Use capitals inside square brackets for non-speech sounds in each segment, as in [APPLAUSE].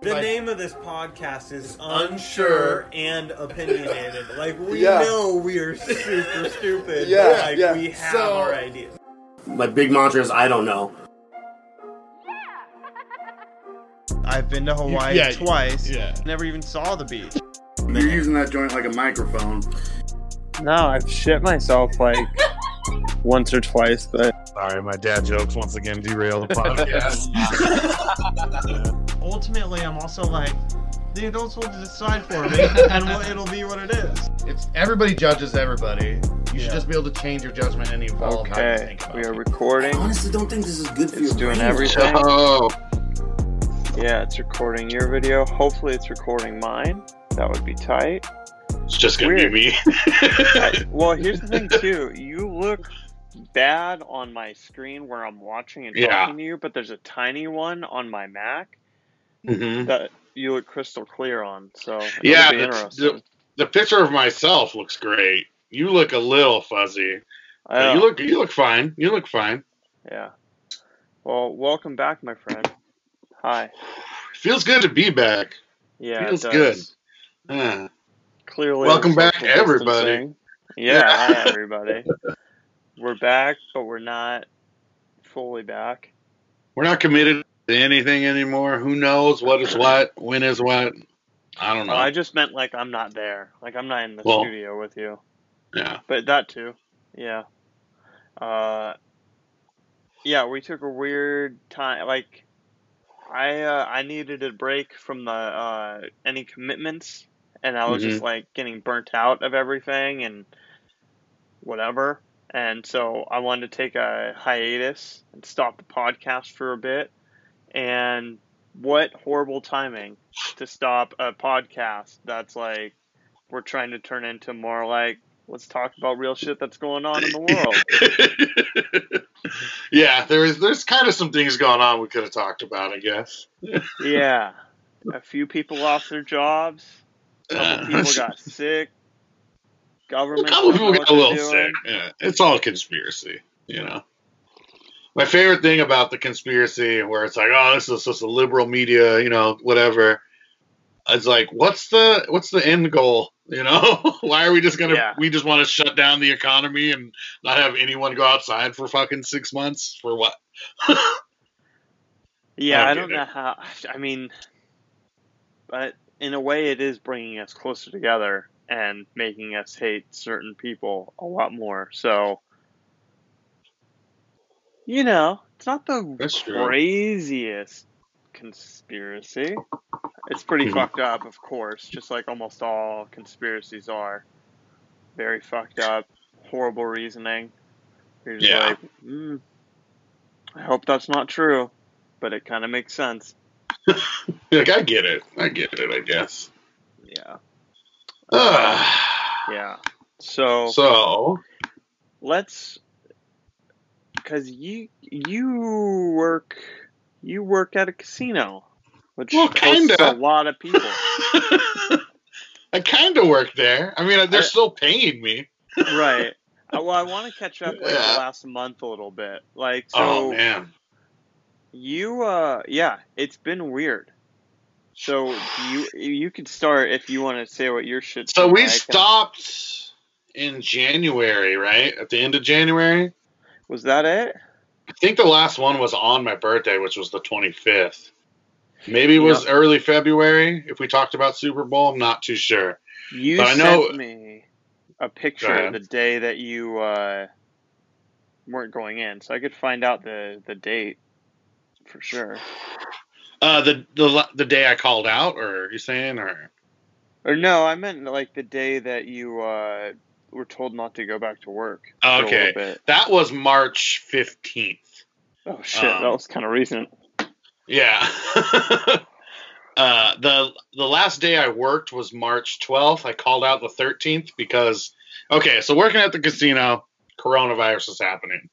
The But- name of this podcast is Unsure and Opinionated. [LAUGHS] Like we Yeah. know we are super [LAUGHS] stupid. Yeah, but, like yeah. we have So- our ideas. My big mantra is I don't know. I've been to Hawaii yeah, twice. yeah. Never even saw the beach. You're using that joint like a microphone. No, I've shit myself like [LAUGHS] once or twice, but Sorry, my dad jokes once again derail the podcast. Ultimately, I'm also like, the adults will decide for me, [LAUGHS] and we'll- it'll be what it is. it's everybody judges everybody. You Yeah. should just be able to change your judgment and evolve how you okay. think about We are it. recording. I honestly don't think this is good for you. It's your doing brain. everything. [LAUGHS] Oh, Yeah, it's recording your video. Hopefully, it's recording mine. That would be tight. it's just gonna Weird. be me. [LAUGHS] I- well, here's the thing too. You look bad on my screen where I'm watching and Yeah. talking to you, but there's a tiny one on my Mac Mhm. that you look crystal clear on. So Yeah, the, the, the picture of myself looks great. You look a little fuzzy. You look you look fine. You look fine. yeah. Well, welcome back, my friend. Hi. Feels good to be back. Yeah, Feels good. Yeah. Clearly, Welcome back, everybody. Yeah, hi [LAUGHS] everybody. We're back, but we're not fully back. We're not committed anything anymore. Who knows what is what, when is what? I don't know. Oh, I just meant like I'm not there. Like I'm not in the Well- studio with you. yeah. But that too. Yeah. Uh Yeah, we took a weird time like I uh, I needed a break from the uh any commitments and I was just like getting burnt out of everything and whatever. And so I wanted to take a hiatus and stop the podcast for a bit. And what horrible timing to stop a podcast that's like we're trying to turn into more like let's talk about real shit that's going on in the world. [LAUGHS] yeah, there is there's kind of some things going on we could have talked about, I guess. [LAUGHS] yeah. A few people lost their jobs. A couple uh, people got sick. a Government. couple people got a little doing. sick. Yeah, it's all conspiracy, you know. My favorite thing about the conspiracy, where it's like, oh, this is just a liberal media, you know, whatever. It's like, what's the what's the end goal? [LAUGHS] You know, why are we just gonna? Yeah. We just want to shut down the economy and not have anyone go outside for fucking six months for what? [LAUGHS] Yeah, I I don't know how. I mean, but in a way, it is bringing us closer together and making us hate certain people a lot more. So, you know, it's not the That's true. craziest conspiracy. It's pretty Mhm. fucked up, of course, just like almost all conspiracies are. Very fucked up, horrible reasoning. You're just Yeah. like, mm, I hope that's not true, but it kind of makes sense. [LAUGHS] Like, I get it. I get it. I guess. Yeah. Ah. Yeah. So, so let's because you you work you work at a casino which Well, kinda. a lot of people [LAUGHS] I kind of work there. I mean, they're I- still paying me. right [LAUGHS] Uh, well i want to catch up like Yeah. the last month a little bit like so oh man. you uh yeah it's been weird so you you could start if you want to say what your shit's So we like. stopped in January, right? At the end of January. Was that it I think the last one was on my birthday, which was the 25th. Maybe it was early February if we talked about Super Bowl. I'm not too sure. You But I know- sent me a picture ahead. the day that you uh, weren't going in, so I could find out the, the date for sure. Uh, the the the day I called out, or are you saying, or Or no, I meant like the day that you uh, were told not to go back to work. for a little okay, that was March 15th. Oh shit, Um, that was kind of recent. Yeah. [LAUGHS] uh, the the last day I worked was March 12th. I called out the 13th because okay, so working at the casino, coronavirus is happening.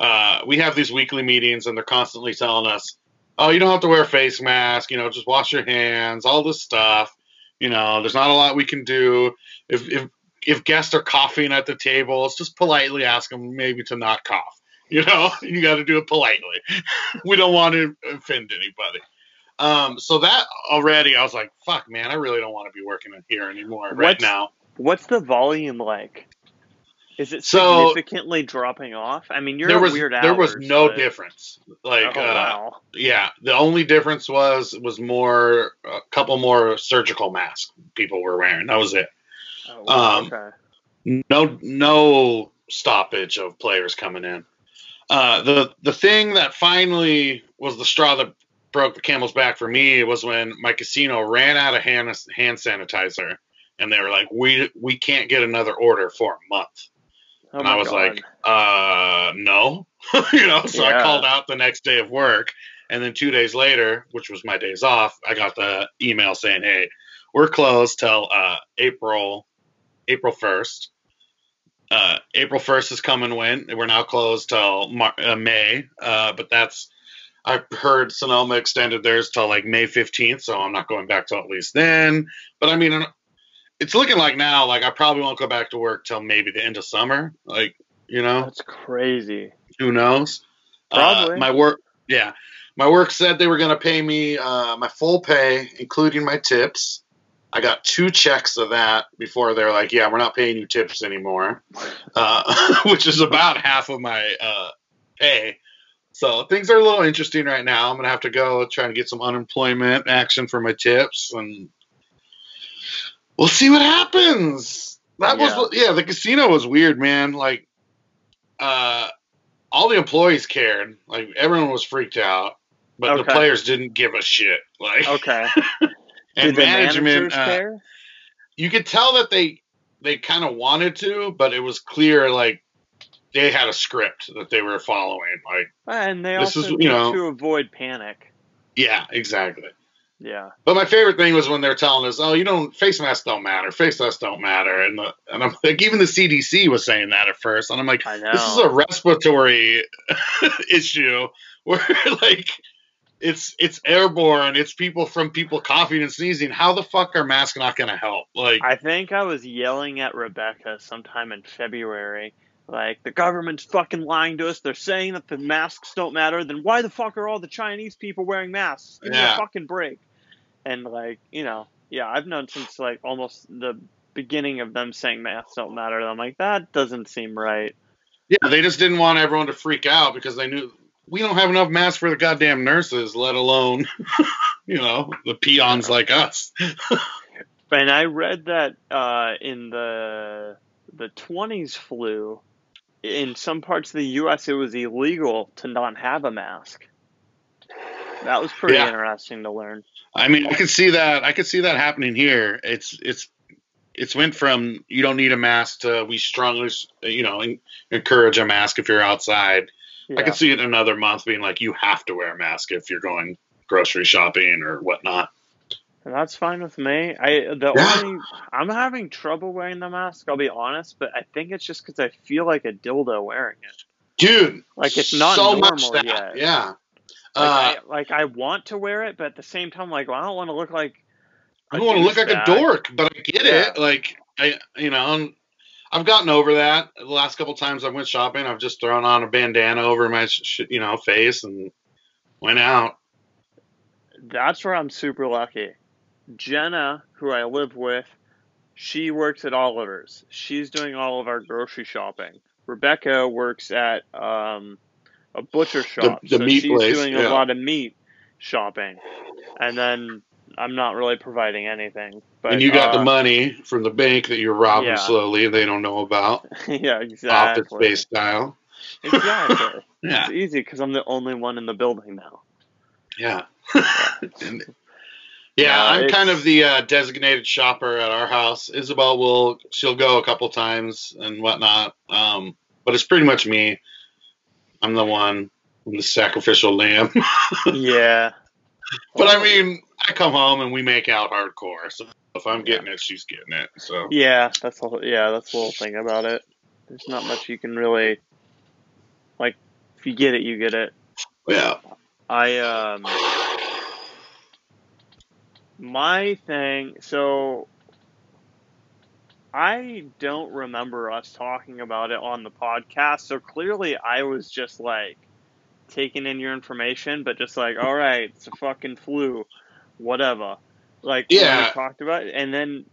Uh, we have these weekly meetings and they're constantly telling us, "Oh, you don't have to wear a face mask, you know, just wash your hands, all this stuff. You know, there's not a lot we can do. If if if guests are coughing at the table, just politely ask them maybe to not cough. You know, [LAUGHS] you got to do it politely. [LAUGHS] we don't want to offend anybody. Um, so that already, I was like, "Fuck, man, I really don't want to be working in here anymore right What's- now." What's the volume like? Is it So- significantly dropping off? I mean, you're there was weird there was no but- difference. Like, Oh, uh, wow. yeah, the only difference was was more a couple more surgical masks people were wearing. That was it. Oh, wow, um, okay. no no stoppage of players coming in. Uh, the the thing that finally was the straw that broke the camel's back for me was when my casino ran out of hand hand sanitizer, and they were like, "We we can't get another order for a month." Oh and I was God. like, "Uh, no," [LAUGHS] you know. So I called out the next day of work, and then two days later, which was my days off, I got the email saying, "Hey, we're closed till uh, April April first. Uh, April first is come and went. We're now closed till Mar- uh, May, uh, but that's I've heard Sonoma extended theirs till like May fifteenth, so I'm not going back till at least then. But I mean, it's looking like now, like I probably won't go back to work till maybe the end of summer. Like, you know, That's crazy. who knows? Probably. Uh, my work, yeah, my work said they were going to pay me uh, my full pay, including my tips. I got two checks of that before they're like, "Yeah, we're not paying you tips anymore," uh, [LAUGHS] which is about half of my uh, pay. So things are a little interesting right now. I'm gonna have to go try and get some unemployment action for my tips, and we'll see what happens. That was yeah, the casino was weird, man. Like, uh, all the employees cared. Like everyone was freaked out, but the players didn't give a shit. Like, Okay. [LAUGHS] and Did the management, uh, care? you could tell that they they kind of wanted to, but it was clear like they had a script that they were following. Like, And they this also is, you know- to avoid panic. yeah, exactly. Yeah. But my favorite thing was when they're telling us, "Oh, you don't face masks don't matter, face masks don't matter," and the, and I'm like, even the CDC was saying that at first, and I'm like, this is a respiratory [LAUGHS] issue [LAUGHS] where like it's it's airborne, it's people from people coughing and sneezing. How the fuck are masks not going to help? Like, I think I was yelling at Rebecca sometime in February. Like, the government's fucking lying to us. They're saying that the masks don't matter. Then why the fuck are all the Chinese people wearing masks? Give me Yeah. a fucking break. And, like, you know, yeah, I've known since, like, almost the beginning of them saying masks don't matter. I'm like, that doesn't seem right. yeah, they just didn't want everyone to freak out because they knew we don't have enough masks for the goddamn nurses, let alone [LAUGHS] you know the peons like us. [LAUGHS] And I read that uh, in the the 20s flu, in some parts of the U.S., it was illegal to not have a mask. That was pretty Yeah. interesting to learn. I mean, I could see that. I could see that happening here. It's it's it's went from you don't need a mask to we strongly you know encourage a mask if you're outside. I Yeah. could see it in another month being like you have to wear a mask if you're going grocery shopping or whatnot. And that's fine with me. I the Yeah. only I'm having trouble wearing the mask. I'll be honest, but I think it's just because I feel like a dildo wearing it. Dude, Like, it's not so much normal that. yet. Yeah. Like, Uh, I, like I want to wear it, but at the same time, like well, I don't want to look like I don't want to look like a dork, but I get Yeah. it. Like I, you know, I've gotten over that. The last couple times I went shopping, I've just thrown on a bandana over my, sh- you know, face and went out. That's where I'm super lucky. Jenna, who I live with, she works at Oliver's. She's doing all of our grocery shopping. Rebecca works at um, a butcher shop, the so meat she's place, doing yeah. a lot of meat shopping. And then I'm not really providing anything. But and you got uh, the money from the bank that you're robbing yeah. slowly and they don't know about. [LAUGHS] yeah, exactly. Office space style. Exactly. [LAUGHS] Yeah. It's easy because I'm the only one in the building now. Yeah. [LAUGHS] And- yeah, No, I'm kind of the uh, designated shopper at our house. Isabel will she'll go a couple times and whatnot, um, but it's pretty much me. I'm the one, I'm the sacrificial lamb. yeah. but I mean, I come home and we make out hardcore. So if I'm getting it, she's getting it. So Yeah, that's the whole, yeah, that's the whole thing about it. There's not much you can really like if you get it, you get it. yeah, I um my thing, so I don't remember us talking about it on the podcast. So clearly I was just like taking in your information, but just like, all right, it's a fucking flu, whatever. Like Yeah. we talked about, it. and then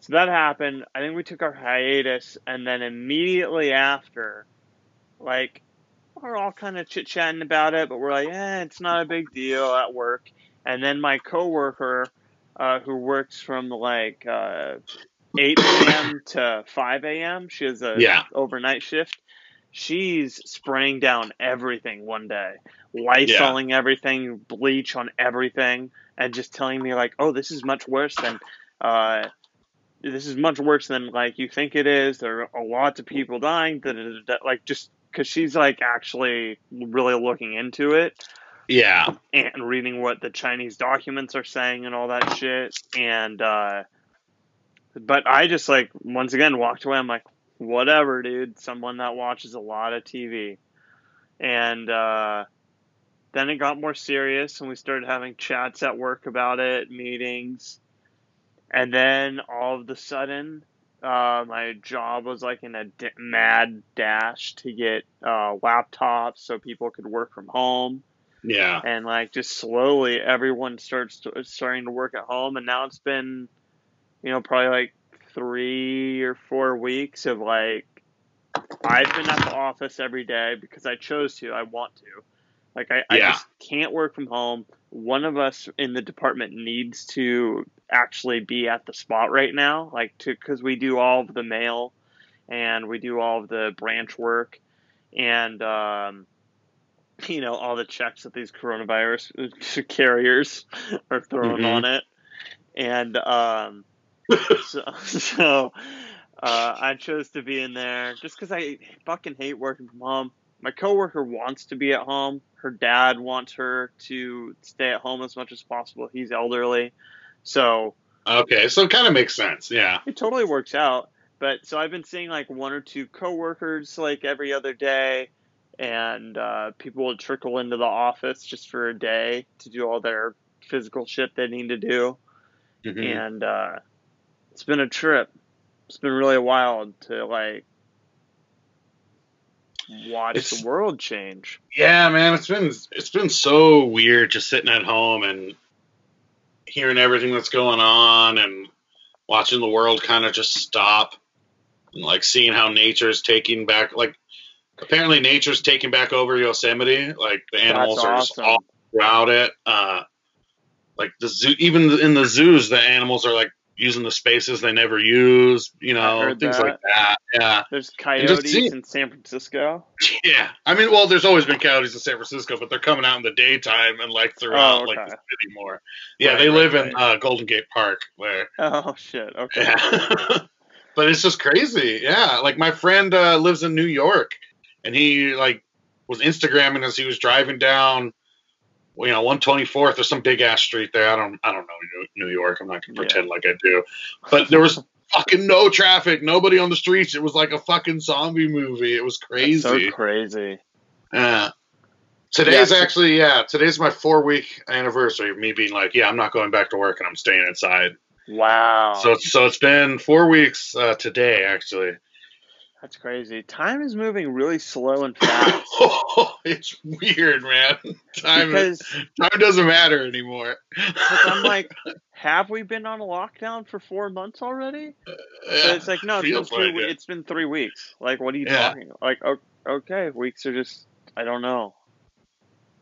so that happened. I think we took our hiatus, and then immediately after, like, we're all kind of chit chatting about it, but we're like, eh, it's not a big deal at work. And then my coworker, uh, who works from like uh, 8 p.m. to 5 a.m., she has a Yeah. overnight shift. She's spraying down everything one day, lysoling everything, bleach on everything, and just telling me like, "Oh, this is much worse than, uh, this is much worse than like you think it is. There are lots of people dying." Da, da, da, da. Like just because she's like actually really looking into it Yeah. and reading what the Chinese documents are saying and all that shit. And uh but I just like once again walked away. I'm like, whatever, dude. Someone that watches a lot of TV. And uh then it got more serious and we started having chats at work about it, meetings. And then all of a sudden, uh, my job was like in a d- mad dash to get uh, laptops so people could work from home Yeah. and like just slowly everyone starts to, starting to work at home and now it's been you know probably like three or four weeks of like i've been at the office every day because i chose to i want to like i, I just can't work from home. One of us in the department needs to actually be at the spot right now like to because we do all of the mail and we do all of the branch work and um [LAUGHS] you know all the checks that these coronavirus [LAUGHS] carriers are throwing Mhm. on it. And um [LAUGHS] so, so uh, i chose to be in there just because i fucking hate working from home my coworker wants to be at home her dad wants her to stay at home as much as possible he's elderly so Okay. So it kind of makes sense. Yeah. it totally works out. But so I've been seeing like one or two coworkers like every other day, and uh, people will trickle into the office just for a day to do all their physical shit they need to do. Mhm. And uh, it's been a trip. It's been really wild to like watch It's- the world change. Yeah, man, it's been it's been so weird just sitting at home and hearing everything that's going on and watching the world kind of just stop and like seeing how nature's taking back like apparently nature's taking back over Yosemite. Like the animals That's are just all throughout it. Uh, like the zoo, even in the zoos, the animals are like using the spaces they never use. You know, things that. like that. Yeah. There's coyotes in San Francisco. [LAUGHS] Yeah, I mean, well, there's always been coyotes in San Francisco, but they're coming out in the daytime and like throughout Oh, like okay. the city more. Yeah, Right, they right, live in right. uh, Golden Gate Park where [LAUGHS] Oh shit. Okay. Yeah, [LAUGHS] but it's just crazy. Yeah, like my friend uh, lives in New York, and he like was Instagramming as he was driving down, you know, 124th or some big ass street there. I don't, I don't know New- York. I'm not gonna Yeah. pretend like I do, but there was. Fucking no traffic, nobody on the streets. It was like a fucking zombie movie. It was crazy. So crazy. Yeah. Today's Yeah. actually yeah. Today's my four week anniversary of me being like, yeah, I'm not going back to work and I'm staying inside. Wow. So so it's been four weeks uh, today actually. That's crazy. Time is moving really slow and fast. [LAUGHS] oh, it's weird, man. Time because time doesn't matter anymore. I'm [LAUGHS] like, have we been on a lockdown for four months already? But Yeah, it's like, no, it's been, three, like we- it. it's been three weeks. Like, what are you Yeah. talking? Like, okay, weeks are just, I don't know.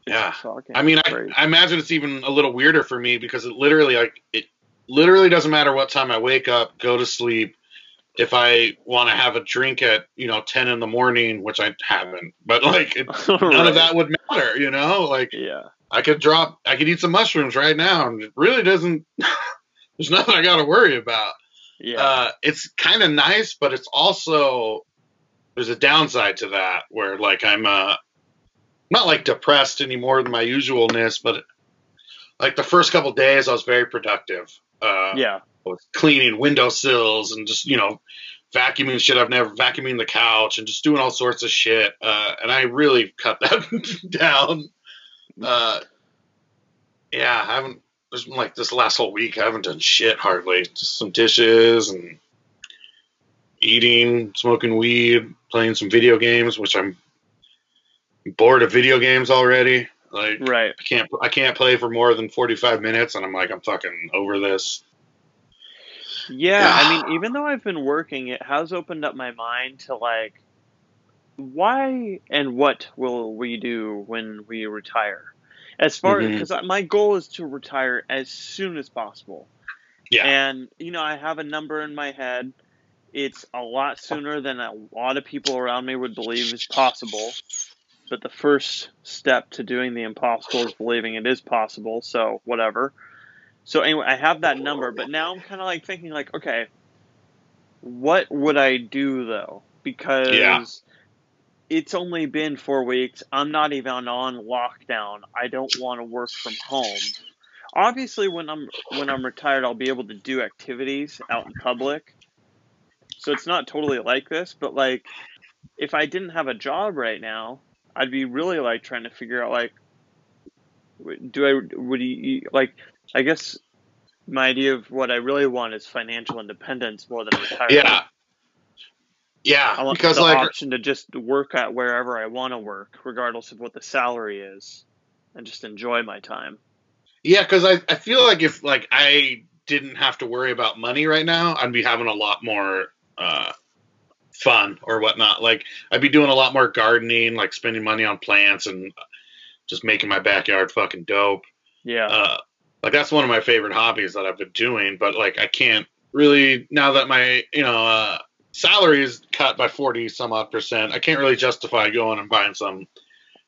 Yeah. I mean, I. I imagine it's even a little weirder for me because it literally like it literally doesn't matter what time I wake up, go to sleep. If I want to have a drink at you know ten in the morning, which I haven't, but like it, [LAUGHS] none of that would matter, you know. Like Yeah. I could drop, I could eat some mushrooms right now, and it really doesn't. [LAUGHS] there's nothing I got to worry about. Yeah. Uh, it's kind of nice, but it's also there's a downside to that where like I'm uh not like depressed any more than my usualness, but like the first couple days I was very productive. Uh, yeah. I was cleaning windowsills and just you know vacuuming shit I've never vacuuming the couch and just doing all sorts of shit. Uh, and I really cut [LAUGHS] that down. Uh, yeah, I haven't. There's been like this last whole week. I haven't done shit hardly. Just some dishes and eating, smoking weed, playing some video games, which I'm bored of video games already. Like Right. I can't I can't play for more than 45 minutes and I'm like I'm fucking over this. Yeah, I mean, [SIGHS] even though I've been working, it has opened up my mind to like, why and what will we do when we retire? As far Mhm. because my goal is to retire as soon as possible. Yeah. And you know, I have a number in my head. It's a lot sooner than a lot of people around me would believe is possible. But the first step to doing the impossible is believing it is possible. So whatever. So anyway, I have that number, but now I'm kind of like thinking like, okay, what would I do though? Because Yeah. it's only been four weeks. I'm not even on lockdown. I don't want to work from home. Obviously, when I'm when I'm retired, I'll be able to do activities out in public. So it's not totally like this, but like, if I didn't have a job right now, I'd be really like trying to figure out like, do I would you like? I guess my idea of what I really want is financial independence more than retirement. Yeah. Yeah, I want because the like option to just work at wherever I want to work, regardless of what the salary is, and just enjoy my time. Yeah, because I, I feel like if like I didn't have to worry about money right now, I'd be having a lot more uh, fun or whatnot. Like I'd be doing a lot more gardening, like spending money on plants and just making my backyard fucking dope. Yeah, Uh, like that's one of my favorite hobbies that I've been doing. But like I can't really now that my you know uh, salary is cut by forty some odd percent. I can't really justify going and buying some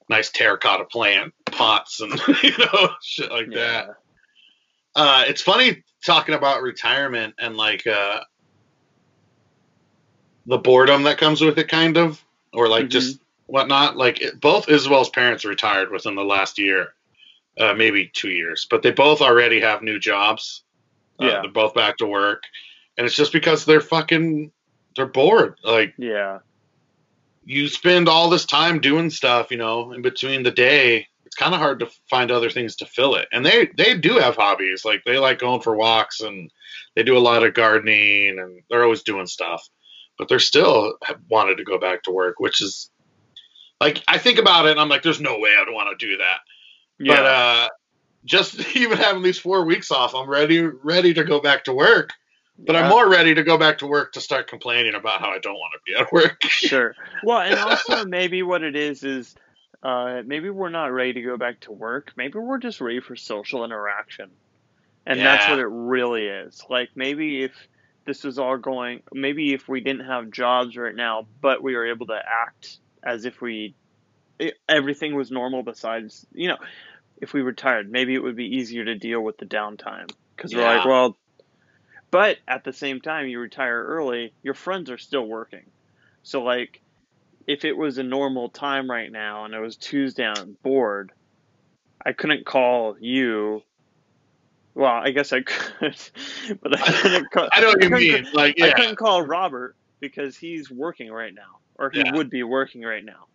nice terracotta plant pots and [LAUGHS] you know shit like that uh, it's funny talking about retirement and like uh, the boredom that comes with it, kind of, or like Mhm. just whatnot. Like it, both Isabel's parents retired within the last year, uh, maybe two years, but they both already have new jobs. Uh, Yeah. they're both back to work, and it's just because they're fucking they're bored. Like yeah, you spend all this time doing stuff, you know, in between the day. It's kind of hard to find other things to fill it. And they they do have hobbies. Like they like going for walks and they do a lot of gardening and they're always doing stuff. But they're still wanted to go back to work, which is like I think about it and I'm like, there's no way I'd want to do that. Yeah. But uh, just [LAUGHS] even having these four weeks off, I'm ready ready to go back to work. But I'm more ready to go back to work to start complaining about how I don't want to be at work. [LAUGHS] sure. Well, and also [LAUGHS] maybe what it is is uh, maybe we're not ready to go back to work. Maybe we're just ready for social interaction, and that's what it really is. Like maybe if this was all going, maybe if we didn't have jobs right now, but we were able to act as if we it, everything was normal. Besides, you know, if we retired, maybe it would be easier to deal with the downtime because we're like, well. But at the same time, you retire early, your friends are still working. So, like, if it was a normal time right now and it was Tuesday and I'm bored, I couldn't call you. Well, I guess I [LAUGHS] could, but I couldn't [LAUGHS] call. I know what you couldn't mean. Like, I couldn't call Robert because he's working right now, or he Yeah. would be working right now.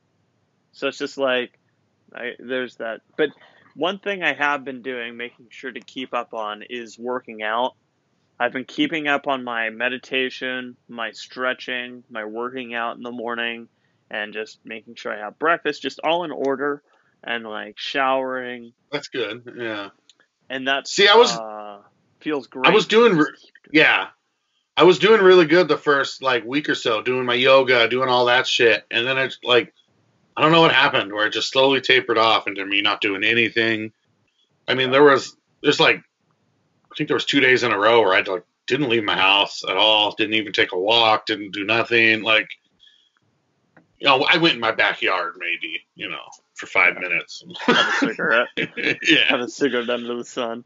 So it's just like, I, there's that. But one thing I have been doing, making sure to keep up on, is working out. I've been keeping up on my meditation, my stretching, my working out in the morning, and just making sure I have breakfast, just all in order, and like showering, That's good. Yeah. and that's See, I was- uh, feels great. I was doing re- Yeah. I was doing really good the first like week or so, doing my yoga, doing all that shit, and then it's like I don't know what happened where it just slowly tapered off into me not doing anything. I mean, there was there's like I think there was two days in a row where I like didn't leave my house at all, didn't even take a walk, didn't do nothing. Like, you know, I went in my backyard maybe, you know, for five minutes. [LAUGHS] have a cigarette, [LAUGHS] yeah. have a cigarette under the sun.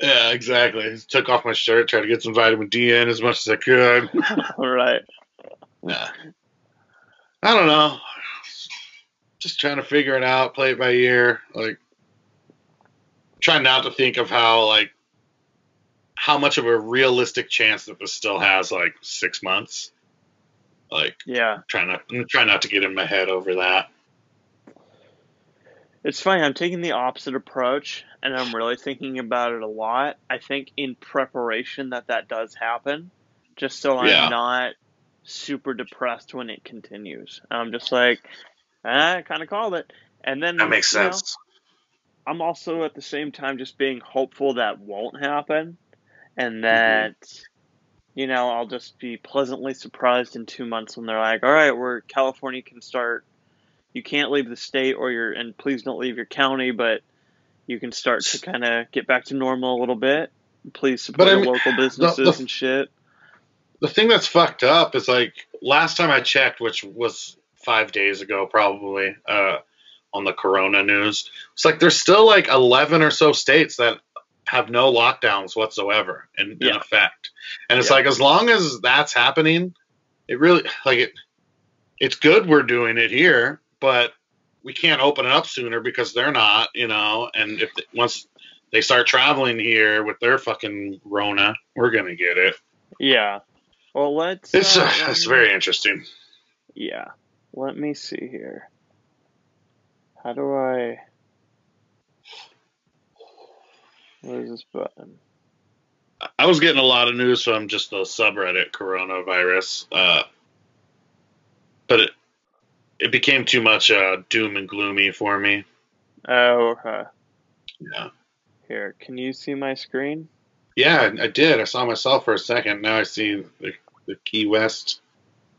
Yeah, exactly. Took off my shirt, tried to get some vitamin D in as much as I could. All [LAUGHS] right. Yeah. I don't know. Just trying to figure it out, play it by ear. Like, trying not to think of how like how much of a realistic chance that this still has like six months. Like, Yeah. trying not I'm trying not to get in my head over that. It's funny, I'm taking the opposite approach and I'm really thinking about it a lot. I think in preparation that that does happen, just so I'm Yeah. not super depressed when it continues. I'm just like, And I kind of called it. And then That makes you know, sense. I'm also at the same time just being hopeful that won't happen and mm-hmm. that you know I'll just be pleasantly surprised in 2 months when they're like all right we're California can start you can't leave the state or your and please don't leave your county but you can start to kind of get back to normal a little bit please support I mean, local businesses the- and shit the thing that's fucked up is like last time I checked, which was five days ago probably, uh, on the Corona news, it's like there's still like eleven or so states that have no lockdowns whatsoever in, in effect. And it's Yeah. like as long as that's happening, it really like it it's good we're doing it here, but we can't open it up sooner because they're not, you know, and if once they start traveling here with their fucking Rona, we're gonna get it. yeah well let's It's uh, [LAUGHS] it's very interesting. Yeah. Let me see here. How do I. What is this button? I was getting a lot of news from just the subreddit coronavirus, uh, but it it became too much uh, doom and gloomy for me. Oh, okay. Yeah, Here, can you see my screen? yeah, I, I did. I saw myself for a second. Now I see the, the Key West.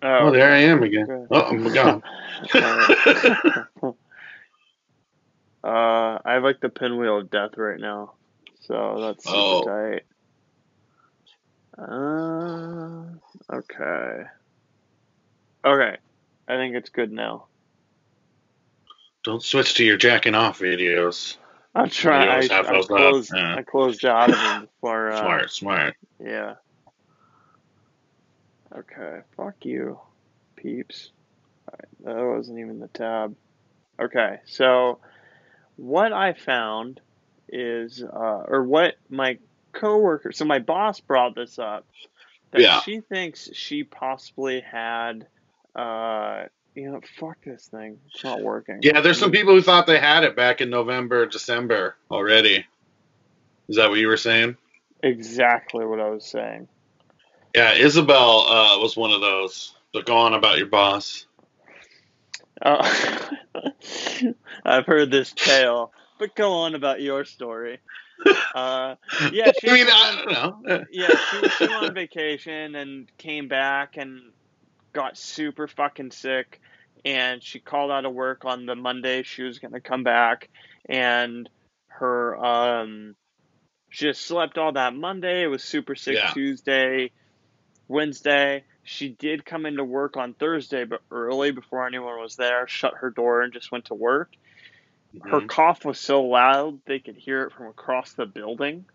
Oh, Oh, there I am again. Okay. Oh, I'm [LAUGHS] gone. [LAUGHS] uh, I have like the pinwheel of death right now, so that's Oh. tight. Uh, okay. Okay, I think it's good now. Don't switch to your jacking off videos. I'm trying. I, I closed. yeah. I closed out of them before. Uh, Smart, smart. Yeah. Okay. Fuck you, peeps. Alright, that wasn't even the tab. Okay, so what I found is, uh, or what my coworker, so my boss brought this up, that Yeah. she thinks she possibly had, uh, you know, fuck this thing. It's not working. Yeah, there's some people who thought they had it back in November, December already. Is that what you were saying? Exactly what I was saying. Yeah, Isabel uh, was one of those. But go on about your boss. Uh, [LAUGHS] I've heard this tale, but go on about your story. [LAUGHS] Uh, yeah, she I mean, on- yeah, she, she went on vacation and came back and got super fucking sick. And she called out of work on the Monday she was gonna come back, and her um, she just slept all that Monday. It was super sick Yeah. Tuesday, Wednesday. She did come into work on Thursday, but early before anyone was there. Shut her door and just went to work. Her mhm. cough was so loud they could hear it from across the building.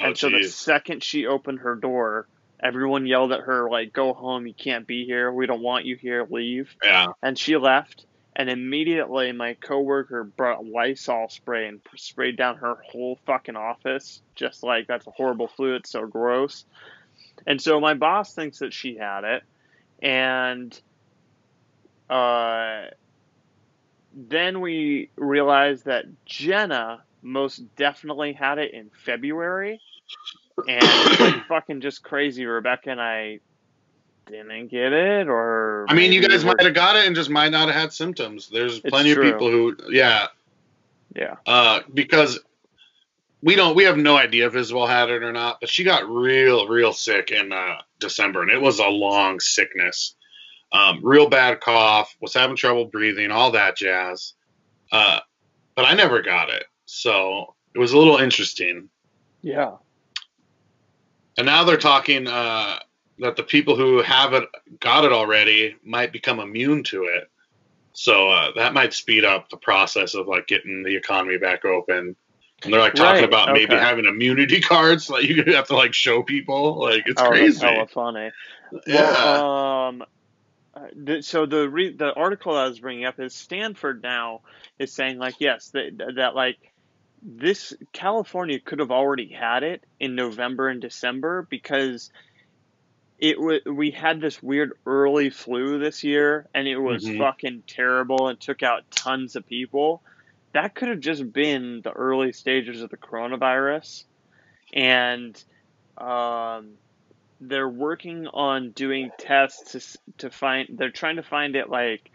Oh, And so the second she opened her door, everyone yelled at her like, "Go home! You can't be here. We don't want you here. Leave!" Yeah. And she left. And immediately, my coworker brought Lysol spray and sprayed down her whole fucking office, just like that's a horrible flu. It's so gross. And so my boss thinks that she had it, and uh, then we realized that Jenna most definitely had it in February, and it's like fucking just crazy. Rebecca and I didn't get it, or I mean, you guys might have got it and just might not have had symptoms. There's plenty true. of people who, yeah, yeah, uh, because we don't, we have no idea if Isabel had it or not, but she got real, real sick in uh, December, and it was a long sickness. Um, real bad cough, was having trouble breathing, all that jazz. Uh, but I never got it, so it was a little interesting. yeah, And now they're talking uh, that the people who have it got it already might become immune to it. So uh, that might speed up the process of like getting the economy back open. And they're like talking Right, about maybe okay. having immunity cards [LAUGHS] that you have to like show people. Like it's oh, crazy. That's hella funny. yeah. Well, um, uh, so the re- the article I was bringing up is Stanford now is saying like yes that that like this California could have already had it in November and December because it was we had this weird early flu this year and it was Mhm. fucking terrible and took out tons of people. That could have just been the early stages of the coronavirus, and um, they're working on doing tests to to find. They're trying to find it like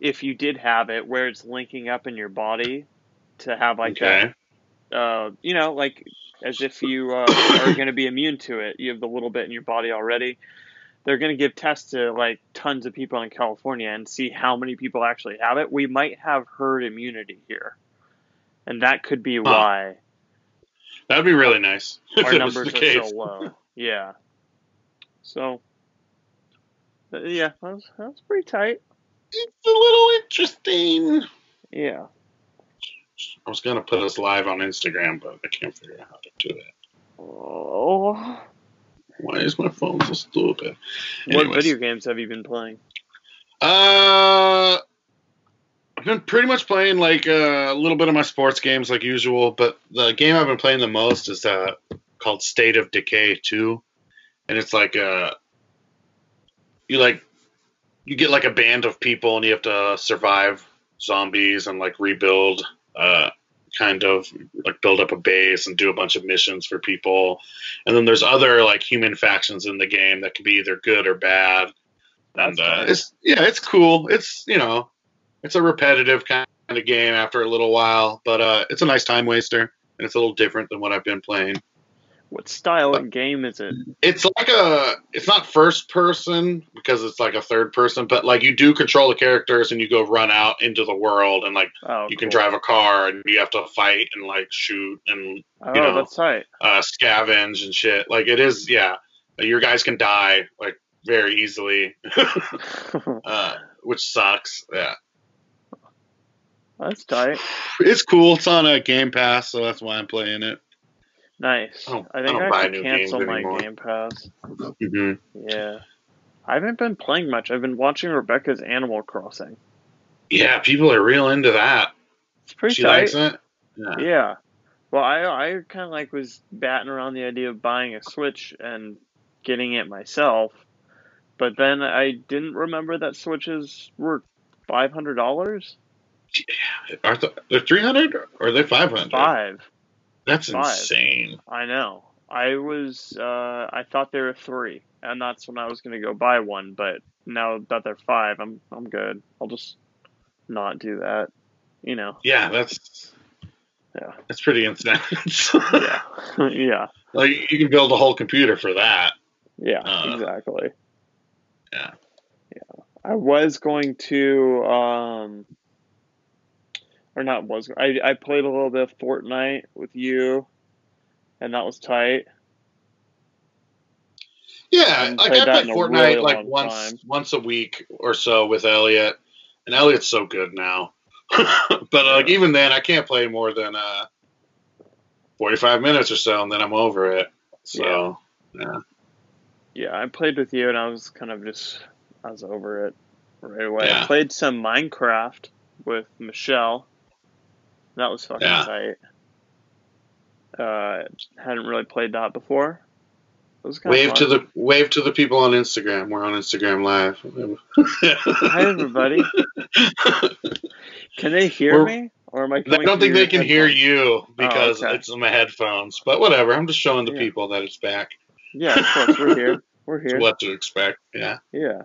if you did have it, where it's linking up in your body to have like okay. that, uh, you know, like as if you uh, are going to be immune to it. You have the little bit in your body already. They're going to give tests to like tons of people in California and see how many people actually have it. We might have herd immunity here, and that could be why That'd be really nice. [LAUGHS] our numbers are case. so low. [LAUGHS] Yeah. So, uh, yeah, that's that's pretty tight. It's a little interesting. Yeah. I was gonna put us live on Instagram, but I can't figure out how to do that. Oh. Why is my phone so stupid? What Anyways. video games have you been playing? Uh, I've been pretty much playing like uh, a little bit of my sports games like usual, but the game I've been playing the most is uh, called State of Decay 2, and it's like uh, you like you get like a band of people and you have to survive zombies and like rebuild uh kind of like build up a base and do a bunch of missions for people and then there's other like human factions in the game that can be either good or bad That's and uh, nice. it's yeah, it's cool. It's you know, it's a repetitive kind of game after a little while, but uh, it's a nice time waster, and it's a little different than what I've been playing. What style of game is it? It's like a, it's not first person because it's like a third person, but like you do control the characters and you go run out into the world and like Oh, you can drive a car and you have to fight and like shoot and Oh, you know. that's tight. uh, scavenge and shit. Like it is, yeah. Your guys can die like very easily, [LAUGHS] uh, which sucks. Yeah. that's tight. It's cool. It's on a Game Pass, so that's why I'm playing it. Nice. I I I think I, buy have to cancel my anymore. Game Pass. hmm Yeah. I haven't been playing much. I've been watching Rebecca's Animal Crossing. Yeah, people are real into that. It's pretty she tight. likes it. Yeah. Yeah. Well, I I kind of like was batting around the idea of buying a Switch and getting it myself, but then I didn't remember that Switches were five hundred dollars. Yeah, Are th- they're 300 or are they 500? Five. That's Five. insane. I know. I was uh I thought there were three, and that's when I was gonna go buy one. But now that they're five, I'm I'm good. I'll just not do that. You know. Yeah, that's Yeah. that's pretty insane. [LAUGHS] Yeah. [LAUGHS] yeah. like you can build a whole computer for that. Yeah, Uh, exactly. yeah. Yeah. I was going to um or not was I I played a little bit of Fortnite with you and that was tight. Yeah, like I that play Fortnite really like once time. once a week or so with Elliot, and Elliot's so good now. [LAUGHS] but uh, like even then, I can't play more than uh, forty five minutes or so, and then I'm over it. So Yeah, yeah, I played with you and I was kind of just I was over it right away. I played some Minecraft with Michelle. That was fucking Yeah. tight. Uh hadn't really played that before. Was kind wave to the wave to the people on Instagram. We're on Instagram live. Hi everybody. Can they hear We're- me? Or am I I don't think they can hear you because okay. it's on my headphones. But whatever, I'm just showing the Yeah. people that it's back. Yeah, of course, we're here. We're [LAUGHS] here. what to expect. Yeah, Yeah.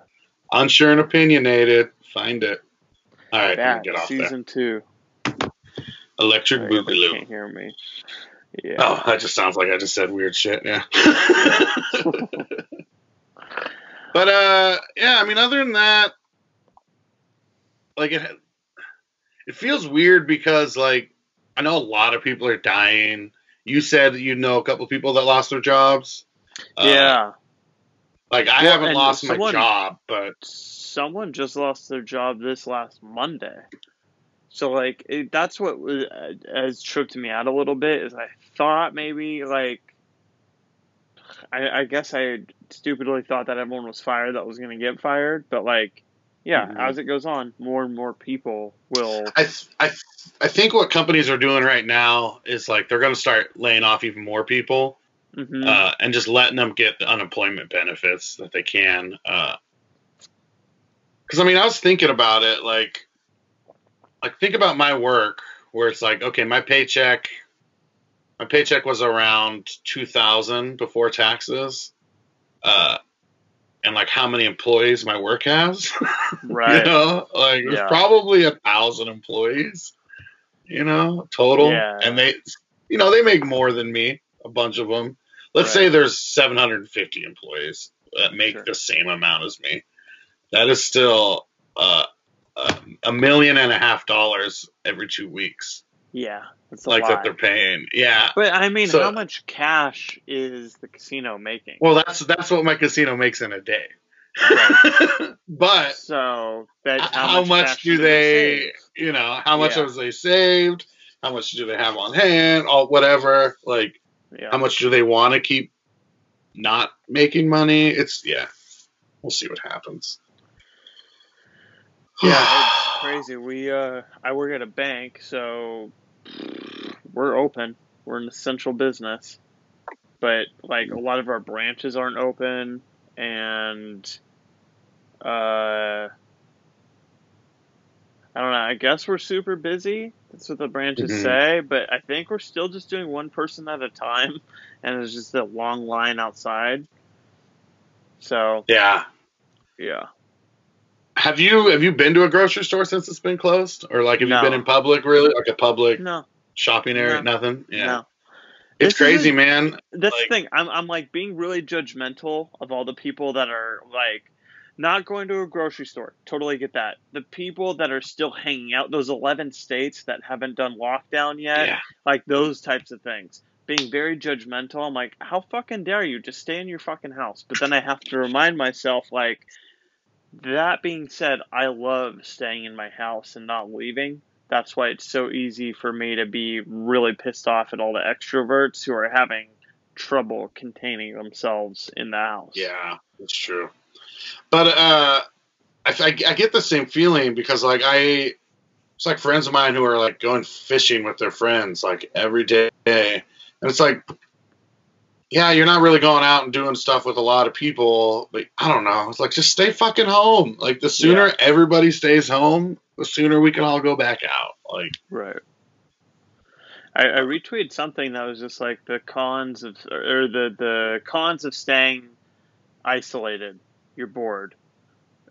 unsure and opinionated. Find it. All right, Back, get off there. season two. Electric Sorry, Boogaloo. can't hear me. Yeah. Oh, that just sounds like I just said weird shit. Yeah. [LAUGHS] but uh, yeah. I mean, other than that, like it, it feels weird because like I know a lot of people are dying. You said you know a couple people that lost their jobs. Uh, yeah. Like I Well, haven't lost my job, but Someone just lost their job this last Monday. So like it, that's what was, uh, has tripped me out a little bit is I thought maybe like I, I guess I stupidly thought that everyone was fired that was going to get fired, but like yeah, Mhm. as it goes on, more and more people will I th- I th- I think what companies are doing right now is like they're going to start laying off even more people. Mhm. uh, and just letting them get the unemployment benefits that they can. Because I mean, I was thinking about it, like, like think about my work, where it's like, okay, my paycheck, my paycheck was around two thousand before taxes, uh, and like how many employees my work has. [LAUGHS] Right. you know, like there's Yeah. probably a thousand employees. You know, total, Yeah. and they, you know, they make more than me. A bunch of them. Let's say there's 750 employees that make Sure. the same amount as me. That is still uh, a, a million and a half dollars every two weeks, Yeah. It's a like lot. that they're paying. Yeah. But I mean, So- how much cash is the casino making? Well, that's that's what my casino makes in a day. [LAUGHS] but so that how, how, much, cash do they, you know, how much Yeah. have they saved? How much do they have on hand? All whatever. Like. Yeah. how much do they want to keep not making money? It's yeah. We'll see what happens. Yeah, [SIGHS] it's crazy. We uh, I work at a bank, so we're open. We're an essential business, but like a lot of our branches aren't open, and uh, I don't know. I guess we're super busy. That's what the branches Mhm. say, but I think we're still just doing one person at a time, [LAUGHS] and there's just a long line outside. So Yeah. yeah. Have you have you been to a grocery store since it's been closed, or like have No. you been in public really, like a public No, shopping area? No. Nothing. Yeah. no. It's This crazy, isn't- man. That's Like- the thing. I'm I'm like being really judgmental of all the people that are like not going to a grocery store. Totally get that. The people that are still hanging out, those 11 states that haven't done lockdown yet, Yeah. like those types of things. Being very judgmental. I'm like, how fucking dare you? Just stay in your fucking house. But then I have to remind myself, like, that being said, I love staying in my house and not leaving. That's why it's so easy for me to be really pissed off at all the extroverts who are having trouble containing themselves in the house. Yeah, that's true. But uh, I, I, get the same feeling because like I, it's like friends of mine who are like going fishing with their friends like every day, and it's like, yeah, you're not really going out and doing stuff with a lot of people, but I don't know. It's like just stay fucking home. Like the sooner Yeah. everybody stays home, the sooner we can all go back out. Like Right. I, I retweeted something that was just like the cons of or the the cons of staying isolated. You're bored.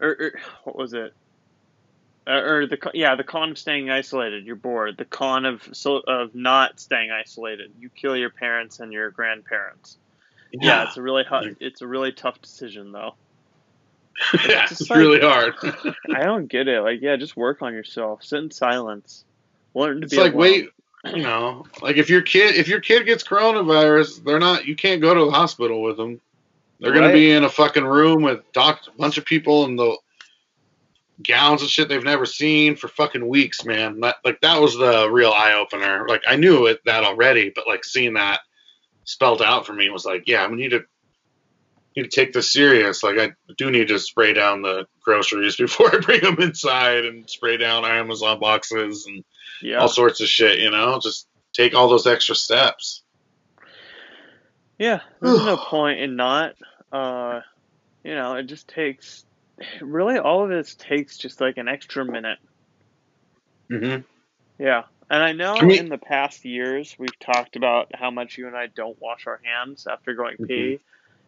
Or, or what was it? Uh, or the yeah, the con of staying isolated. You're bored. The con of so of not staying isolated. You kill your parents and your grandparents. Yeah, it's a really hu- it's a really tough decision though. [LAUGHS] yeah, just it's like- really hard. [LAUGHS] I don't get it. Like, yeah, just work on yourself. Sit in silence. Learn to It's be like alone. wait, you know, like if your kid if your kid gets coronavirus, they're not you can't go to the hospital with them. They're gonna be in a fucking room with doc a bunch of people in the gowns and shit they've never seen for fucking weeks, man. That, like that was the real eye opener. Like I knew it that already, but like seeing that spelled out for me was like, yeah, I need to need to take this serious. Like I do need to spray down the groceries [LAUGHS] before I bring them inside and spray down Amazon boxes and Yeah. all sorts of shit, you know? Just take all those extra steps. Yeah, there's no [SIGHS] point in not. Uh, you know, it just takes. Really, all of this takes just like an extra minute. Mm-hmm. Yeah, and I know mean- in the past years we've talked about how much you and I don't wash our hands after going pee, Mm-hmm.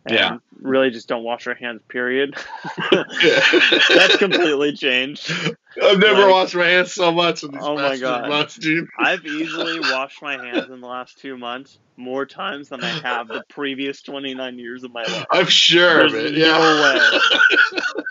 Yeah. really just don't wash our hands. Period. [LAUGHS] That's That's completely changed. I've never like- washed my hands so much in these Oh my past few God. months, dude. I've easily washed my hands in the last two months more times than I have the previous 29 years of my life. I'm sure of There's it. Yeah.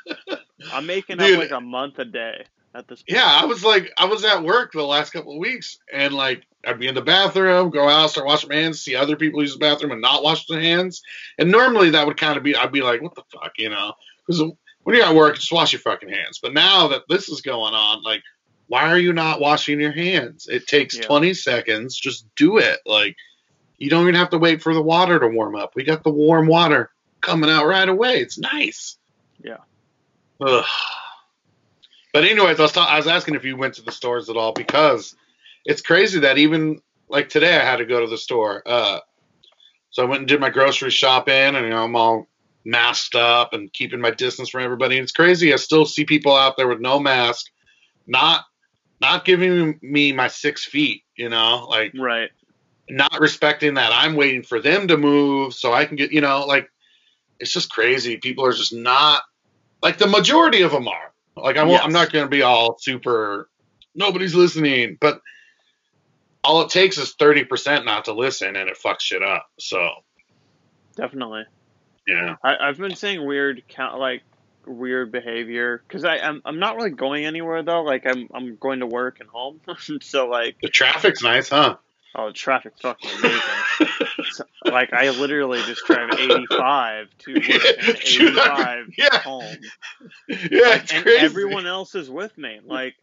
no [LAUGHS] I'm making Dude. up like a month a day at this point. yeah, I was like, I was at work the last couple of weeks, and like, I'd be in the bathroom, go out, start washing my hands, see other people use the bathroom and not wash their hands, and normally that would kind of be, I'd be like, what the fuck, you know? Because when you're at work, just wash your fucking hands. But now that this is going on, like, why are you not washing your hands? It takes Yeah. 20 seconds. Just do it. Like, you don't even have to wait for the water to warm up. We got the warm water coming out right away. It's nice. Yeah. Ugh. But anyways, I was, ta- I was asking if you went to the stores at all because it's crazy that even like today I had to go to the store. Uh, so I went and did my grocery shopping, and you know I'm all masked up and keeping my distance from everybody. And it's crazy. I still see people out there with no mask, not not giving me my six feet. You know, like Right. not respecting that I'm waiting for them to move so I can get, you know, like it's just crazy. People are just not like the majority of them are. Like I won't, I'm not going to be all super. Nobody's listening, but all it takes is thirty percent not to listen, and it fucks shit up. So Definitely. yeah, I, I've been seeing weird count like weird behavior because I I'm, I'm not really going anywhere though. Like I'm I'm going to work and home, [LAUGHS] so like the traffic's nice, huh? oh the traffic's fucking amazing. [LAUGHS] So, like I literally just drive 85 to work and 85 Yeah. home, Yeah, Like, and crazy. everyone else is with me. Like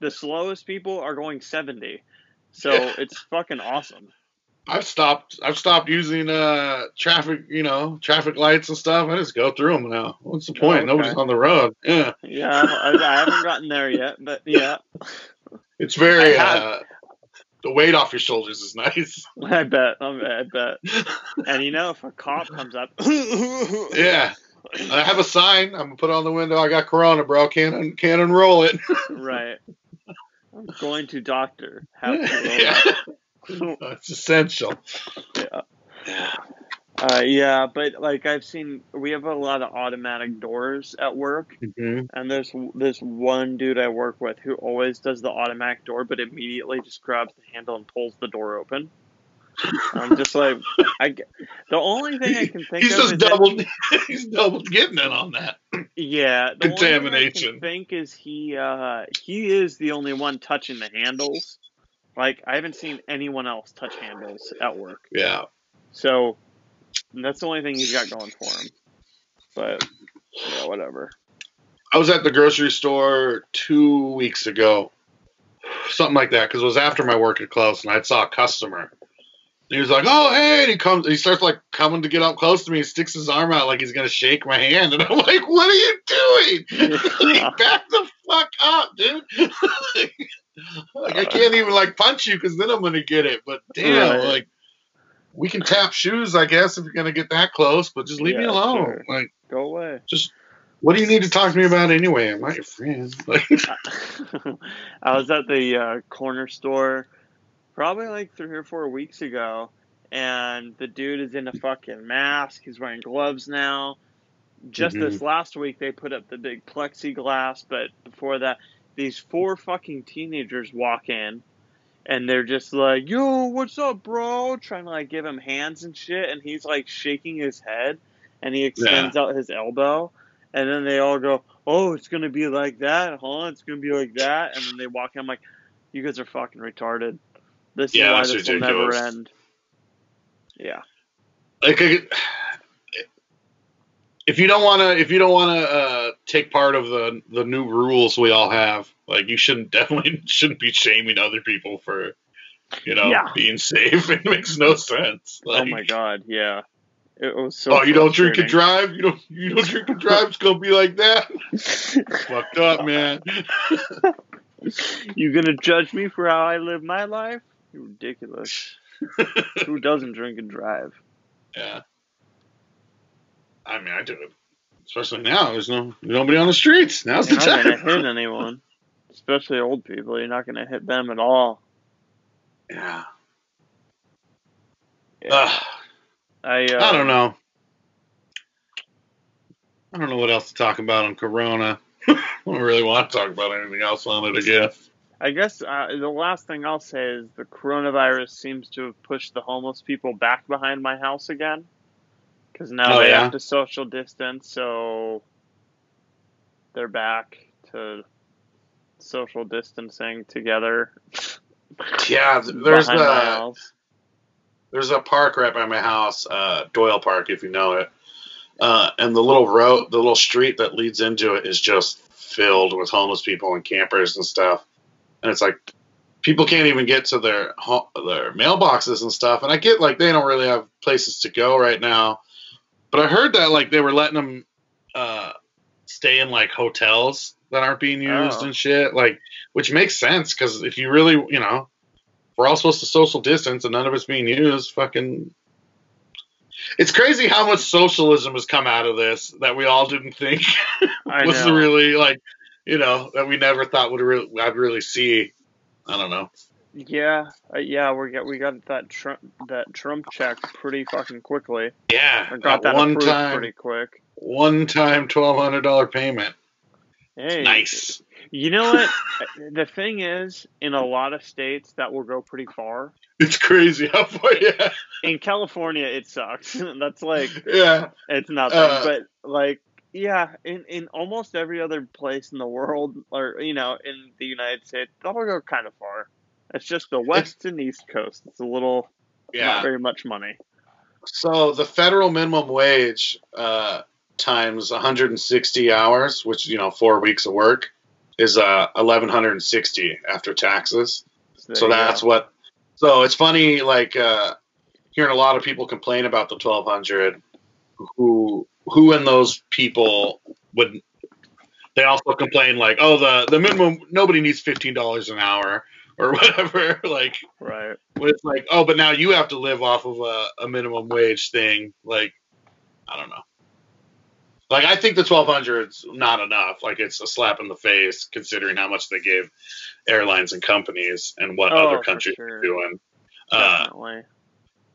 the slowest people are going 70, so Yeah. it's fucking awesome. I've stopped. I've stopped using uh traffic. You know, traffic lights and stuff. I just go through them now. What's the point? okay. Nobody's on the road. Yeah, Yeah, I, I haven't gotten there yet, but yeah, [LAUGHS] it's very. Uh The weight off your shoulders is nice. [LAUGHS] I bet. I bet. And you know, if a cop comes up, [LAUGHS] yeah, I have a sign. I'm gonna put it on the window. I got Corona, bro. Can't can't unroll it. right. I'm going to doctor. Have yeah, to it's [LAUGHS] essential. yeah. Yeah. Uh, yeah, but like I've seen, we have a lot of automatic doors at work, hmm and there's this one dude I work with who always does the automatic door, but immediately just grabs the handle and pulls the door open. I'm just like, I. The only thing I can think He's of just is that- double. [LAUGHS] he's double getting in on that. Yeah, the only thing I Contamination. think is he uh he is the only one touching the handles. Like I haven't seen anyone else touch handles at work. Yeah. So that's the only thing he's got going for him. But yeah, whatever. I was at the grocery store two weeks ago, something like that, because it was after my work had closed, and I saw a customer. He was like, "Oh, hey!" And he comes, he starts like coming to get up close to me. He sticks his arm out like he's gonna shake my hand, and I'm like, "What are you doing? [LAUGHS] like, back the fuck up, dude!" [LAUGHS] like, I can't even like punch you because then I'm gonna get it. But damn, Right. like, we can tap shoes, I guess, if you're gonna get that close. But just leave me alone. sure. Like, Go away. just what do you need to talk to me about anyway? I'm not your friend. [LAUGHS] Like, I was at the uh, corner store probably like three or four weeks ago, and the dude is in a fucking mask. He's wearing gloves now. Just this mm-hmm. last week, they put up the big plexiglass, but before that, these four fucking teenagers walk in, and they're just like, "Yo, what's up, bro?" Trying to like give him hands and shit, and he's like shaking his head, and he extends out his elbow, and then they all go, "Oh, it's gonna be like that, huh? It's gonna be like that," and then they walk in. I'm like, "You guys are fucking retarded. This Yeah, is why this will never end." Yeah, like if you don't want to if you don't want to uh, take part of the the new rules we all have like you shouldn't [LAUGHS] definitely shouldn't be shaming other people for you know Yeah. being safe [LAUGHS] it makes no sense oh my god, yeah. It was so. oh you don't drink and drive you don't you don't drink and drive it's gonna be like that [LAUGHS] fucked up man you gonna judge me for how I live my life? You're ridiculous. [LAUGHS] Who doesn't drink and drive? yeah i mean i do it especially now there's no nobody on the streets now's You're the not gonna time hit anyone, especially old people. You're not gonna hit them at all. yeah Yeah. I uh, I don't know. I don't know what else to talk about on Corona. [LAUGHS] I don't really want to talk about anything else on it, I guess. I guess uh, the last thing I'll say is the coronavirus seems to have pushed the homeless people back behind my house again. Because now Oh, they yeah? have to social distance, so they're back to social distancing together. [LAUGHS] Yeah, there's a there's a park right by my house, uh, Doyle Park, if you know it. Uh, and the little road, the little street that leads into it is just filled with homeless people and campers and stuff. And it's like people can't even get to their their mailboxes and stuff. And I get like they don't really have places to go right now, but I heard that like they were letting them uh, stay in like hotels that aren't being used Oh. and shit. Like, which makes sense because if you really, you know, we're all supposed to social distance and none of it's being used, fucking. It's crazy how much socialism has come out of this that we all didn't think I [LAUGHS] was know. really like, you know, that we never thought would really I'd really see. I don't know. Yeah, uh, yeah, we got we got that Trump that Trump check pretty fucking quickly. Yeah, Or got that one time, pretty quick. one time, twelve hundred dollar payment. Hey, Nice. You know what? [LAUGHS] the thing is, in a lot of states, that will go pretty far. It's crazy how far. [LAUGHS] Yeah, In California, it sucks. [LAUGHS] That's like yeah, it's nothing. Uh, but like, yeah, in in almost every other place in the world, or you know, in the United States, that'll go kind of far. It's just the west and east coast. It's a little not yeah. very much money. So the federal minimum wage uh, times 160 hours, which you know four weeks of work, is uh 1160 after taxes. there so that's go. what. So it's funny, like uh, hearing a lot of people complain about the 1200. Who who in those people would? They also complain like, oh, the the minimum nobody needs fifteen dollars an hour or [LAUGHS] whatever. Like right. when it's like, oh, but now you have to live off of a, a minimum wage thing. Like, I don't know. Like, I think the 1200 is not enough. Like, it's a slap in the face considering how much they gave airlines and companies and what Oh, other countries sure. are doing. Uh,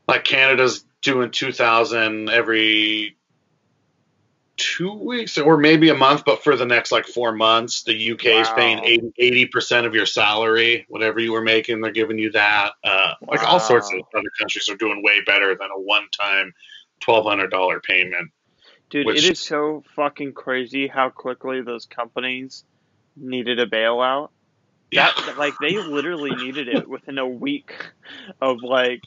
like, Canada's doing 2000 every two weeks or maybe a month, but for the next like four months, the UK is paying 80 percent of your salary, whatever you were making, they're giving you that. Uh, Like all sorts of other countries are doing way better than a one-time twelve hundred dollar payment. Dude, which- it is so fucking crazy how quickly those companies needed a bailout. That like they literally needed it within a week of like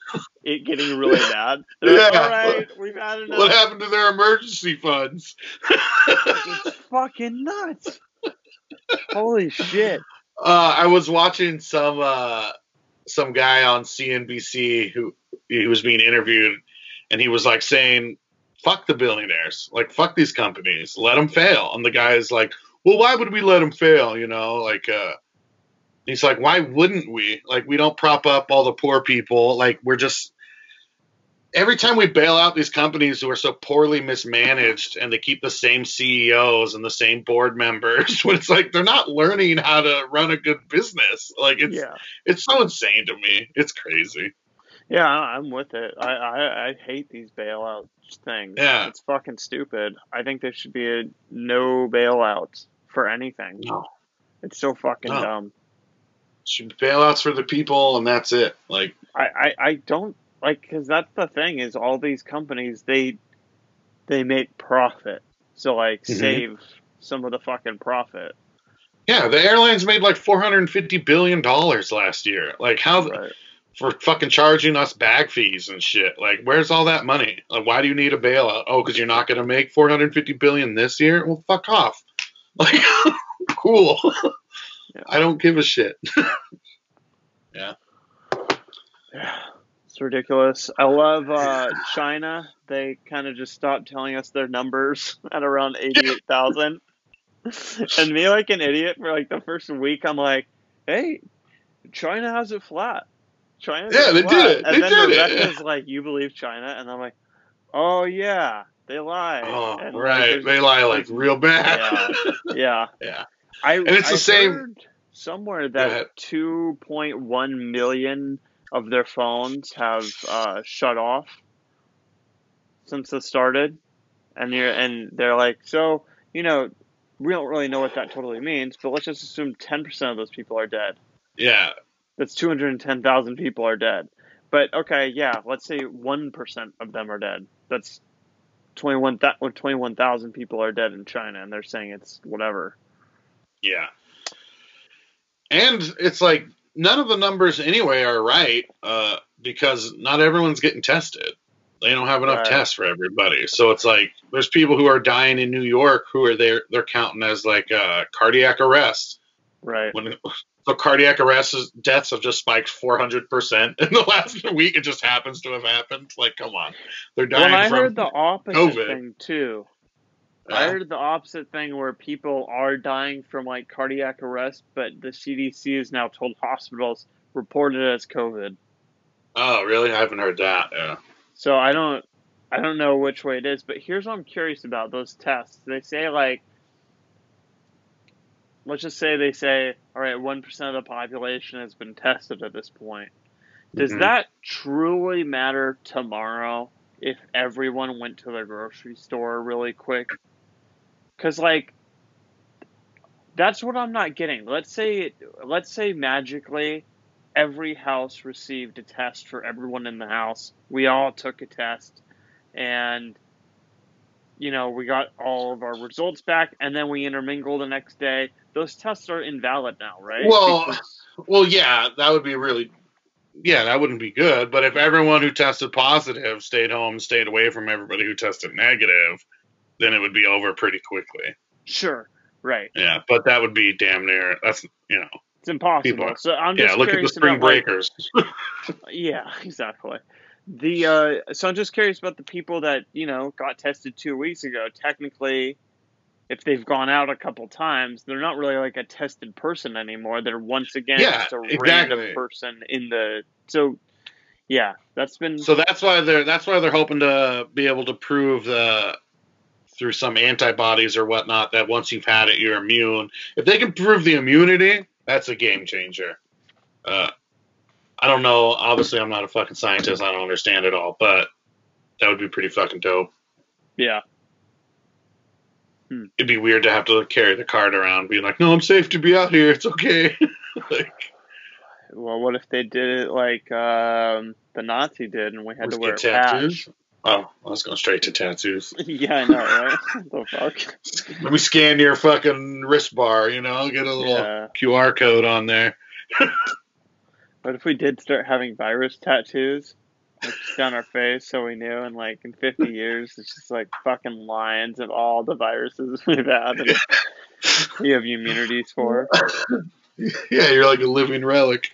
it getting really bad. They're like, Yeah. all right, we've had enough. what happened to their emergency funds? It's fucking nuts. Holy shit. Uh, I was watching some uh, some guy on CNBC who he was being interviewed, and he was like saying, "Fuck the billionaires, like fuck these companies, let them fail." And the guy is like, "Well, why would we let them fail?" You know, like uh, he's like, "Why wouldn't we? Like, we don't prop up all the poor people. Like, we're just." Every time we bail out these companies who are so poorly mismanaged and they keep the same CEOs and the same board members, [LAUGHS] when it's like they're not learning how to run a good business. Like it's Yeah. it's so insane to me. It's crazy. Yeah, I'm with it. I, I, I hate these bailout things. Yeah. It's fucking stupid. I think there should be a no bailouts for anything. No. It's so fucking No. dumb. Should bailouts for the people and that's it. Like I, I, I don't like because that's the thing is all these companies they they make profit so like Mhm. save some of the fucking profit yeah, the airlines made like four hundred and fifty billion dollars last year. Like how right for fucking charging us bag fees and shit. Like where's all that money? Like why do you need a bailout? Oh, because you're not gonna make four hundred and fifty billion this year? Well fuck off. [LAUGHS] Like [LAUGHS] cool. [LAUGHS] Yeah. I don't give a shit. Yeah. [LAUGHS] Yeah. It's ridiculous I love uh, China they kind of just stopped telling us their numbers [LAUGHS] at around eighty eight thousand [LAUGHS] and me like an idiot for like the first week I'm like hey China has it flat China Yeah, they did it. and They then did it. Rebecca's like you believe China and I'm like oh yeah they lie Oh, And, right. there's- They lie like real bad. yeah Yeah. I, And it's the same- somewhere that 2.1 million of their phones have uh, shut off since it started, and you're and they're like, so you know, we don't really know what that totally means, but let's just assume 10% of those people are dead. yeah. That's 210,000 people are dead. But okay, yeah, let's say 1% of them are dead. That's 21 21,000 people are dead in China, and they're saying it's whatever. Yeah. And it's like none of the numbers anyway are right uh, because not everyone's getting tested. They don't have enough Right. tests for everybody. So it's like there's people who are dying in New York who are there they're counting as like uh, cardiac arrest. Right. When [LAUGHS] so cardiac arrest is, deaths have just spiked 400% [LAUGHS] in the last [LAUGHS] week. It just happens to have happened. Like, come on, they're dying Well, I from heard the opposite COVID. thing too. I heard the opposite thing where people are dying from like cardiac arrest, but the CDC has now told hospitals reported it as COVID. Oh, really? I haven't heard that. Yeah. So I don't, I don't know which way it is. But here's what I'm curious about: those tests. They say like let's just say they say, all right, one percent of the population has been tested at this point. Does Mhm. that truly matter tomorrow if everyone went to the grocery store really quick? Because like, that's what I'm not getting. Let's say, let's say magically, every house received a test for everyone in the house. We all took a test, and you know we got all of our results back, and then we intermingle the next day. Those tests are invalid now, right? Well, Because- Well, yeah, that would be really, yeah, that wouldn't be good. But if everyone who tested positive stayed home, stayed away from everybody who tested negative, then it would be over pretty quickly. sure, right. Yeah, but that would be damn near. That's you know, It's impossible. People- so I'm just yeah. Look at the spring about, like, breakers. [LAUGHS] Yeah, exactly. The uh, so I'm just curious about the people that you know got tested two weeks ago. Technically, if they've gone out a couple times, they're not really like a tested person anymore. They're once again Yeah, just a exactly. random person in the. So, yeah, that's been So that's why they're that's why they're hoping to be able to prove the through some antibodies or whatnot that once you've had it, you're immune. If they can prove the immunity, that's a game changer. Uh, I don't know. Obviously, I'm not a fucking scientist. I don't understand it all, but that would be pretty fucking dope. yeah. It'd be weird to have to carry the card around, being like, "No, I'm safe to be out here. It's okay." [LAUGHS] like, Well, what if they did it like um, the Nazi did, and we had to wear a tattoos. Oh, I was going straight to tattoos. [LAUGHS] yeah, I know, right? [LAUGHS] the fuck? [LAUGHS] Let me scan your fucking wrist bar. You know, get a little Yeah. QR code on there. What if we did start having virus tattoos like, just our face so we knew and like in 50 years it's just like fucking lines of all the viruses we've had and you have immunities for. yeah, you're like a living relic.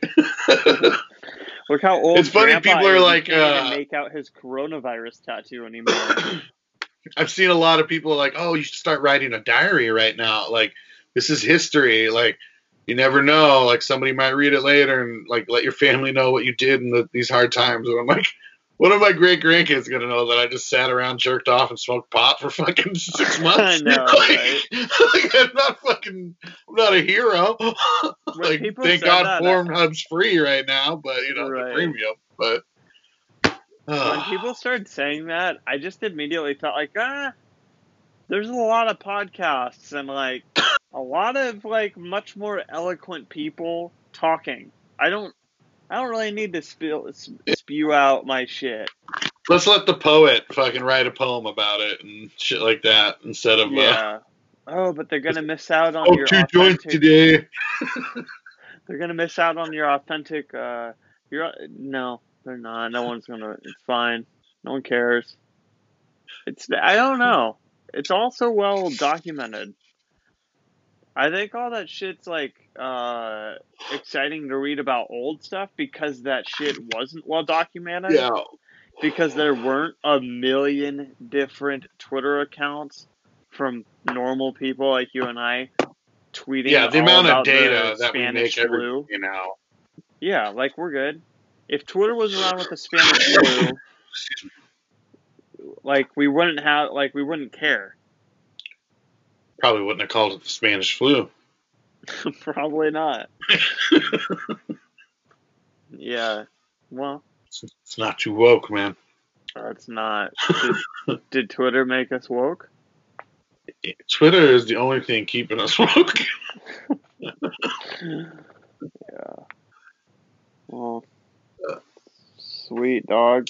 Look how old It's funny, Grandpa people are like, uh, make out his coronavirus tattoo anymore. [COUGHS] I've seen a lot of people like, "Oh, you should start writing a diary right now. Like, this is history. Like, you never know. Like, somebody might read it later and like let your family know what you did in the, these hard times." And I'm like, "What are my great grandkids gonna know that I just sat around, jerked off, and smoked pot for fucking six [LAUGHS] months? I know, [LAUGHS] like, right? like, I'm not fucking. I'm not a hero. [LAUGHS] Like, thank God that, Pornhub's free right now, but you know Right. the premium. But when [SIGHS] people started saying that, I just immediately thought like, ah, there's a lot of podcasts and like a lot of like much more eloquent people talking. I don't, I don't really need to spew spew out my shit. Let's let the poet fucking write a poem about it and shit like that instead of uh, Yeah. Oh, but they're gonna miss out on oh your two joints today. [LAUGHS] They're gonna miss out on your authentic. Uh, your no, they're not. No one's gonna. It's fine. No one cares. It's. I don't know. It's also well documented. I think all that shit's like uh, exciting to read about old stuff because that shit wasn't well documented. Yeah, Because there weren't a million different Twitter accounts from normal people like you and I tweeting. yeah. The amount of data that we Spanish make every flu. you know. Yeah, like we're good. If Twitter was around with the Spanish flu, like we wouldn't have, like we wouldn't care. Probably wouldn't have called it the Spanish flu. [LAUGHS] Probably not. [LAUGHS] Yeah. Well, It's, it's not too woke, man. it's not. Did, [LAUGHS] did Twitter make us woke? Twitter is the only thing keeping us woke. Yeah. Well, sweet dog.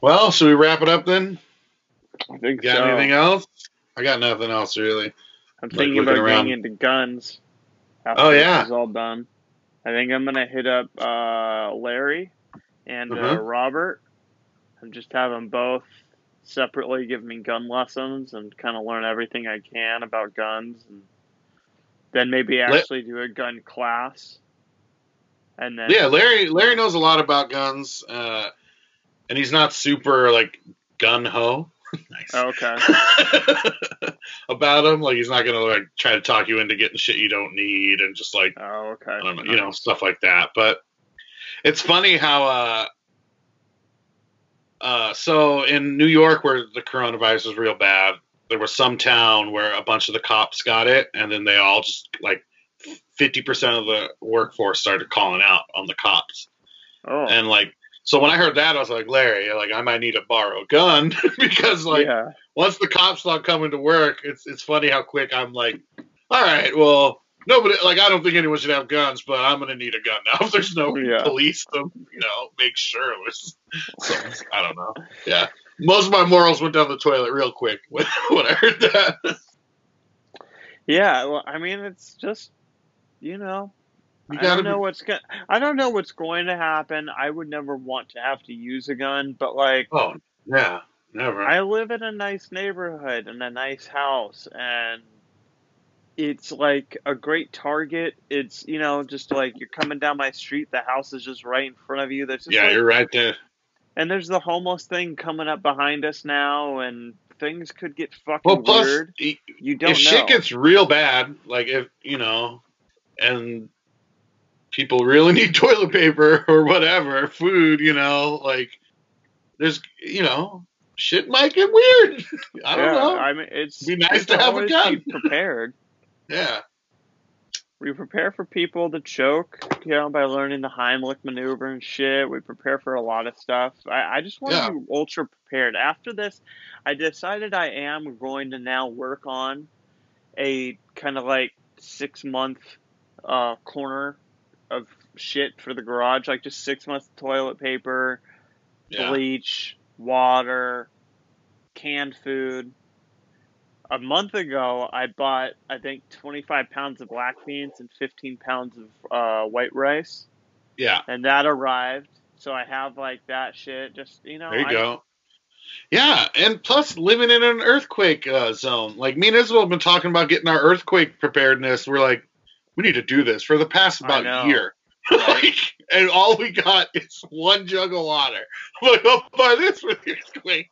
well, should we wrap it up then? I think Got so. anything else? I got nothing else really. I'm Like thinking about around. getting into guns. After Oh, this yeah. is all done. I think I'm gonna hit up uh, Larry and uh, Uh-huh. Robert and just have them both separately give me gun lessons and kind of learn everything I can about guns, and then maybe actually do a gun class. And then Yeah, Larry. Larry knows a lot about guns, uh, and he's not super like gun ho. Nice. okay, [LAUGHS] about him, Like he's not gonna like try to talk you into getting shit you don't need and just like oh okay, know, you know, stuff like that. But it's funny how uh uh so in New York where the coronavirus is real bad, there was some town where a bunch of the cops got it, and then they all just like fifty percent of the workforce started calling out on the cops, Oh, and like. So when I heard that, I was like, Larry, like I might need to borrow a gun [LAUGHS] because like yeah. once the cops start coming to work, it's it's funny how quick I'm like, all right, well, nobody like I don't think anyone should have guns, but I'm gonna need a gun now if there's no Yeah. police to you know make sure it was. So, I don't know. Yeah, most of my morals went down the toilet real quick [LAUGHS] when, when I heard that. Yeah, well, I mean, it's just, you know, You I don't know be- what's going. I don't know what's going to happen. I would never want to have to use a gun, but like, Oh yeah, never. I live in a nice neighborhood and a nice house, and it's like a great target. It's you know, just like you're coming down my street, the house is just right in front of you. There's just yeah, like, you're right there. and there's the homeless thing coming up behind us now, and things could get fucking Well, plus weird. You don't if know. shit gets real bad, like if you know, and people really [LAUGHS] need toilet paper or whatever, food, you know, like there's, you know, shit might get weird. [LAUGHS] I don't yeah, know. I mean, it's Be nice it's to have a gun. Be prepared. [LAUGHS] yeah, We prepare for people to choke, you know, by learning the Heimlich maneuver and shit. We prepare for a lot of stuff. I, I just want Yeah. to be ultra prepared. After this, I decided I am going to now work on a kind of like six month uh, corner of shit for the garage, like just six months of toilet paper, yeah, bleach, water, canned food. A month ago, I bought I think 25 pounds of black beans and 15 pounds of uh, white rice, yeah. and that arrived. So I have like that shit. Just you know, There you I, go. Yeah, and plus living in an earthquake uh, zone. Like me and Isabel have been talking about getting our earthquake preparedness. We're like, we need to do this for the past about know. year. [LAUGHS] Right. like, and all we got is one jug of water. [LAUGHS] Oh, [LAUGHS] I'm like, I'll buy this for the earthquake.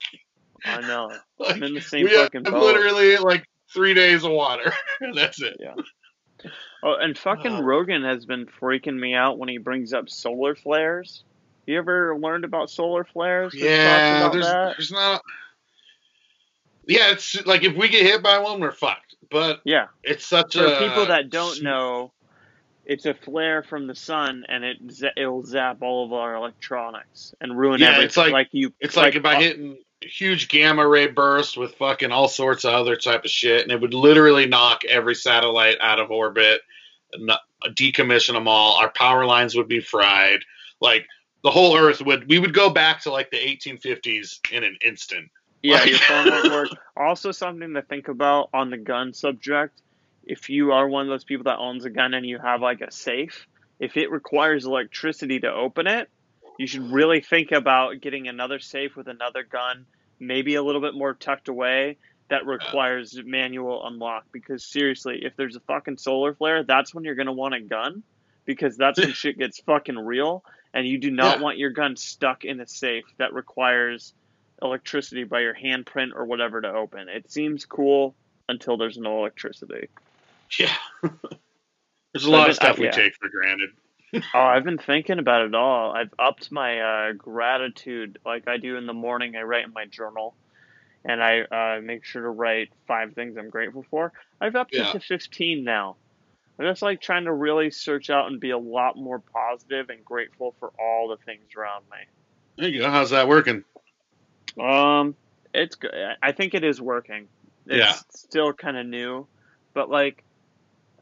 I know. Like, I'm in the same we have fucking boat. literally like three days of water, and that's it. Yeah. Oh, and fucking Oh. Rogan has been freaking me out when he brings up solar flares. You ever learned about solar flares? Yeah, about there's that? there's not. Yeah, it's like if we get hit by one, we're fucked. But Yeah. it's such For a people that don't know, it's a flare from the sun, and it it'll zap all of our electronics and ruin Yeah, everything. it's like- you, It's like, if I uh, hitting huge gamma ray burst with fucking all sorts of other type of shit, and it would literally knock every satellite out of orbit, and decommission them all. Our power lines would be fried. Like the whole Earth would. We would go back to like the 1850s in an instant. Yeah, Like- your phone won't work. [LAUGHS] Also, something to think about on the gun subject. If you are one of those people that owns a gun and you have like a safe, if it requires electricity to open it, you should really think about getting another safe with another gun, maybe a little bit more tucked away that requires manual unlock. Because seriously, if there's a fucking solar flare, that's when you're gonna want a gun, because that's when [LAUGHS] shit gets fucking real, and you do not Yeah. want your gun stuck in a safe that requires electricity by your handprint or whatever to open. It seems cool until there's no electricity. Yeah. [LAUGHS] There's a lot of stuff I- we yeah. take for granted. [LAUGHS] Oh, I've been thinking about it all. I've upped my uh, gratitude like I do in the morning. I write in my journal and I uh, make sure to write five things I'm grateful for. I've upped Yeah. it to 15 now. I'm just like trying to really search out and be a lot more positive and grateful for all the things around me. There you go. How's that working? Um, it's good. I think it is working. It's Yeah. still kind of new, but like,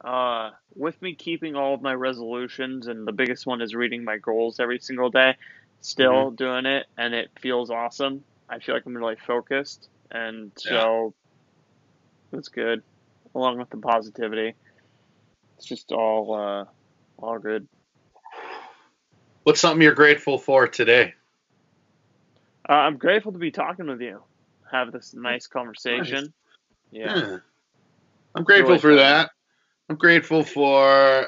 uh, with me keeping all of my resolutions, and the biggest one is reading my goals every single day. Still Mm-hmm. doing it, and it feels awesome. I feel like I'm really focused, and so it's good, along with the positivity. It's just all, uh, all good. What's something you're grateful for today? Uh, I'm grateful to be talking with you, have this nice conversation. Yeah. Yeah. I'm grateful for that. I'm grateful for.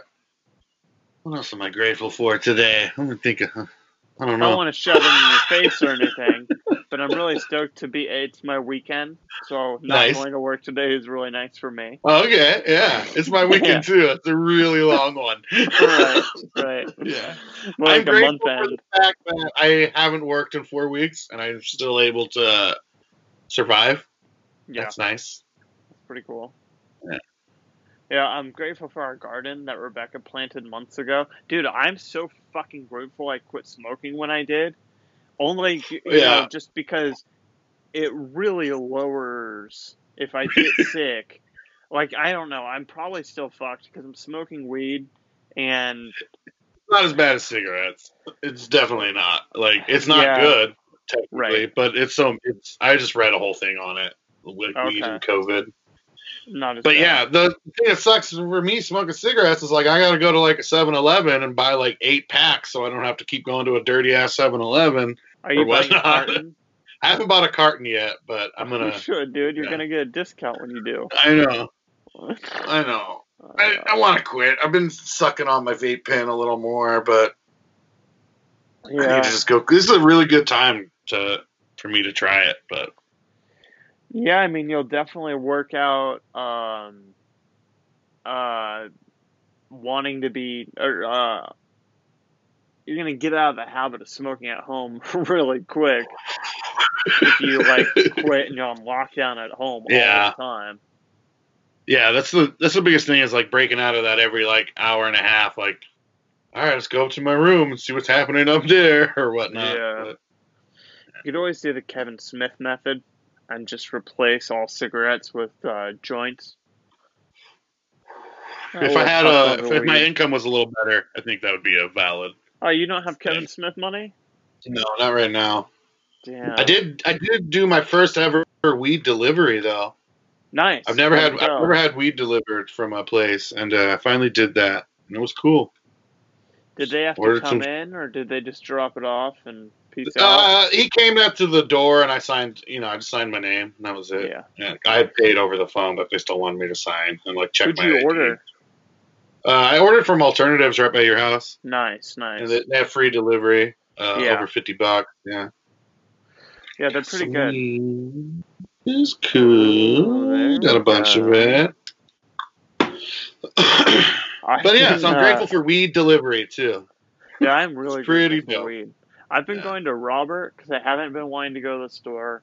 What else am I grateful for today? I'm gonna think. Of, I don't know. I don't want to shove it in your face or anything, [LAUGHS] but I'm really stoked to be. It's my weekend, so not Nice. going to work today is really nice for me. Okay, yeah, it's my weekend too. It's a really long one. Right, [LAUGHS] right. Yeah. More I'm like a grateful month for end. the fact that I haven't worked in four weeks and I'm still able to survive. Yeah, That's nice. that's pretty cool. Yeah. Yeah, I'm grateful for our garden that Rebecca planted months ago. Dude, I'm so fucking grateful I quit smoking when I did. Only, you Yeah. know, just because it really lowers if I get [LAUGHS] sick. Like, I don't know. I'm probably still fucked because I'm smoking weed and it's not as bad as cigarettes. It's definitely not. Like it's not Yeah. good technically, Right. but it's so. It's. I just read a whole thing on it with weed and COVID. not as But bad. yeah, the thing that sucks for me smoking cigarettes is like I got to go to like a 7-Eleven and buy like eight packs, so I don't have to keep going to a dirty ass 7-Eleven. Are you buying a [LAUGHS] carton? I haven't bought a carton yet, but I'm gonna. [LAUGHS] You should, dude. You're yeah. gonna get a discount when you do. I know. I [LAUGHS] know. I, I want to quit. I've been sucking on my vape pen a little more, but I need to just go. This is a really good time to for me to try it, but Yeah, I mean, you'll definitely work out um, uh, wanting to be, or uh, you're gonna get out of the habit of smoking at home [LAUGHS] really quick if you like quit and you're on lockdown at home Yeah. all the time. yeah, that's the that's the biggest thing is like breaking out of that every like hour and a half. Like, all right, let's go up to my room and see what's happening up there [LAUGHS] or whatnot. Yeah. But, You could always do the Kevin Smith method and just replace all cigarettes with uh, joints. if I had a over if my income was a little better, I think that would be a valid. Oh, you don't have Kevin Smith money? No, not right now. Damn. I did I did do my first ever weed delivery though. Nice. I've never had go? I've never had weed delivered from a place, and uh, I finally did that, and it was cool. Did they have to come some- in, or did they just drop it off and peace out? Uh, he came up to the door, and I signed. You know, I just signed my name, and that was it. yeah. I had paid over the phone, but they still wanted me to sign and like check Who'd my you ID. order? Uh, I ordered from Alternatives right by your house, Nice, nice. and they, they have free delivery. Uh, Yeah. over fifty bucks. Yeah, yeah, they're pretty good. It's cool. Got a bunch go. of it. But yeah, so I'm uh, grateful for weed delivery too. Yeah, I'm really pretty grateful for weed. I've been Yeah. going to Robert because I haven't been wanting to go to the store.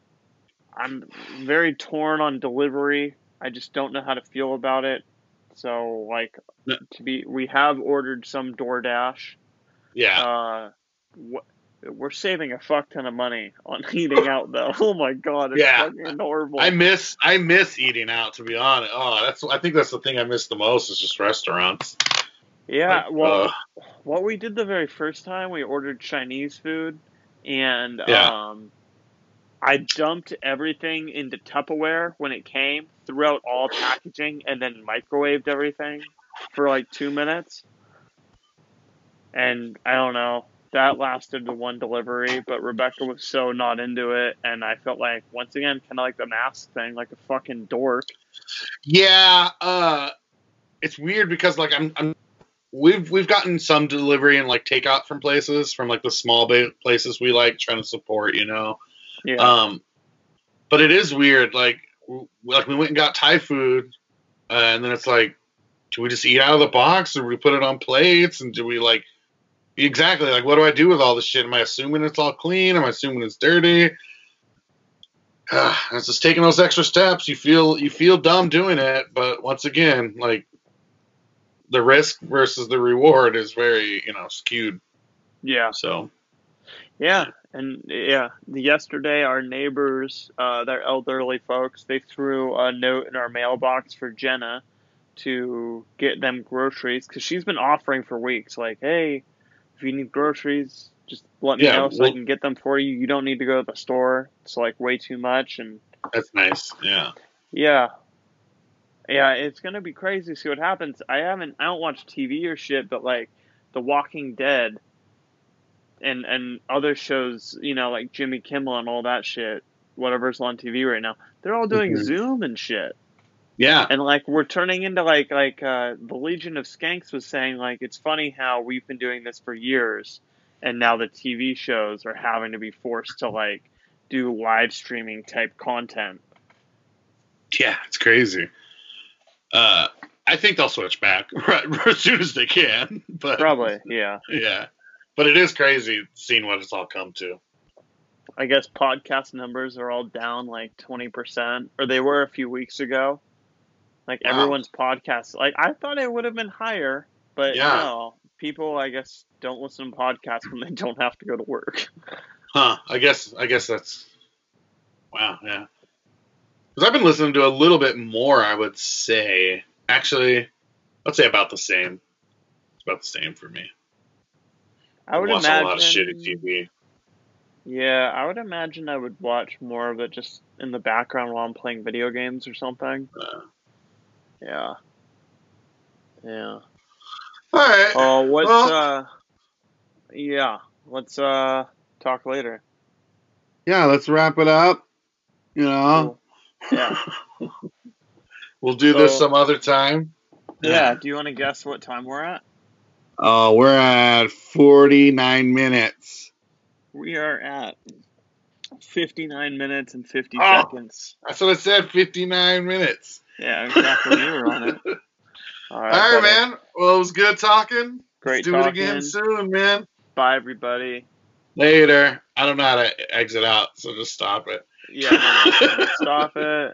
I'm very torn on delivery. I just don't know how to feel about it. So, like, Yeah. to be, we have ordered some DoorDash. Yeah. Uh, wh- we're saving a fuck ton of money on [LAUGHS] eating out, though. Oh my god, it's Yeah. fucking horrible. I miss I miss eating out to be honest. Oh, that's I think that's the thing I miss the most is just restaurants. yeah, Like, well, uh, what we did the very first time, we ordered Chinese food, and Yeah. um, I dumped everything into Tupperware when it came, threw out all packaging, and then microwaved everything for like two minutes. And I don't know, that lasted the one delivery, but Rebecca was so not into it, and I felt like once again, kind of like the mask thing, like a fucking dork. yeah, uh it's weird because like I'm I'm we've we've gotten some delivery and like takeout from places from like the small ba- places we like trying to support, you know. Yeah, Um, but it is weird. Like, w- like we went and got Thai food, uh, and then it's like, do we just eat out of the box, or do we put it on plates, and do we like exactly like what do I do with all this shit? Am I assuming it's all clean? Am I assuming it's dirty? Uh, it's just taking those extra steps. You feel you feel dumb doing it, but once again, like the risk versus the reward is very you know skewed. yeah. So Yeah, and yeah, yesterday our neighbors, uh, they're elderly folks, they threw a note in our mailbox for Jenna to get them groceries because she's been offering for weeks, like, hey, if you need groceries, just let me Yeah, know so well- I can get them for you. You don't need to go to the store. It's like way too much, and that's nice. Yeah. yeah. Yeah, it's gonna be crazy to see what happens. I haven't I don't watch TV or shit, but like The Walking Dead and and other shows, you know, like Jimmy Kimmel and all that shit, whatever's on TV right now, they're all doing Mhm. Zoom and shit. Yeah. And like we're turning into like like uh the Legion of Skanks was saying like it's funny how we've been doing this for years and now the TV shows are having to be forced to like do live streaming type content. Yeah, it's crazy. Uh, I think they'll switch back [LAUGHS] right, as soon as they can. But Probably, yeah. [LAUGHS] yeah. But it is crazy seeing what it's all come to. I guess podcast numbers are all down like twenty percent, or they were a few weeks ago. Like Wow. everyone's podcast, like I thought it would have been higher, but Yeah. no, people I guess don't listen to podcasts when they don't have to go to work. [LAUGHS] Huh. I guess I guess that's wow, yeah. Because I've been listening to a little bit more, I would say. Actually, I'd say about the same. It's about the same for me. I would watch imagine. a lot of shitty TV. Yeah, I would imagine I would watch more of it just in the background while I'm playing video games or something. Uh, Yeah. Yeah. all right. Oh, what's Well- uh? Yeah, let's uh talk later. yeah, let's wrap it up. You know, Cool. Yeah. [LAUGHS] we'll do this some other time. Yeah. Do you want to guess what time we're at? Oh, we're at 49 minutes. We are at 59 minutes and 50 Oh. seconds. That's what I said, 59 minutes. Yeah, exactly. you were on it. [LAUGHS] All right, All right, man. Well, it was good talking. Great Let's do talking. it again soon, man. Bye, everybody. Later. I don't know how to exit out, so just stop it. Yeah, no, no, stop [LAUGHS] it.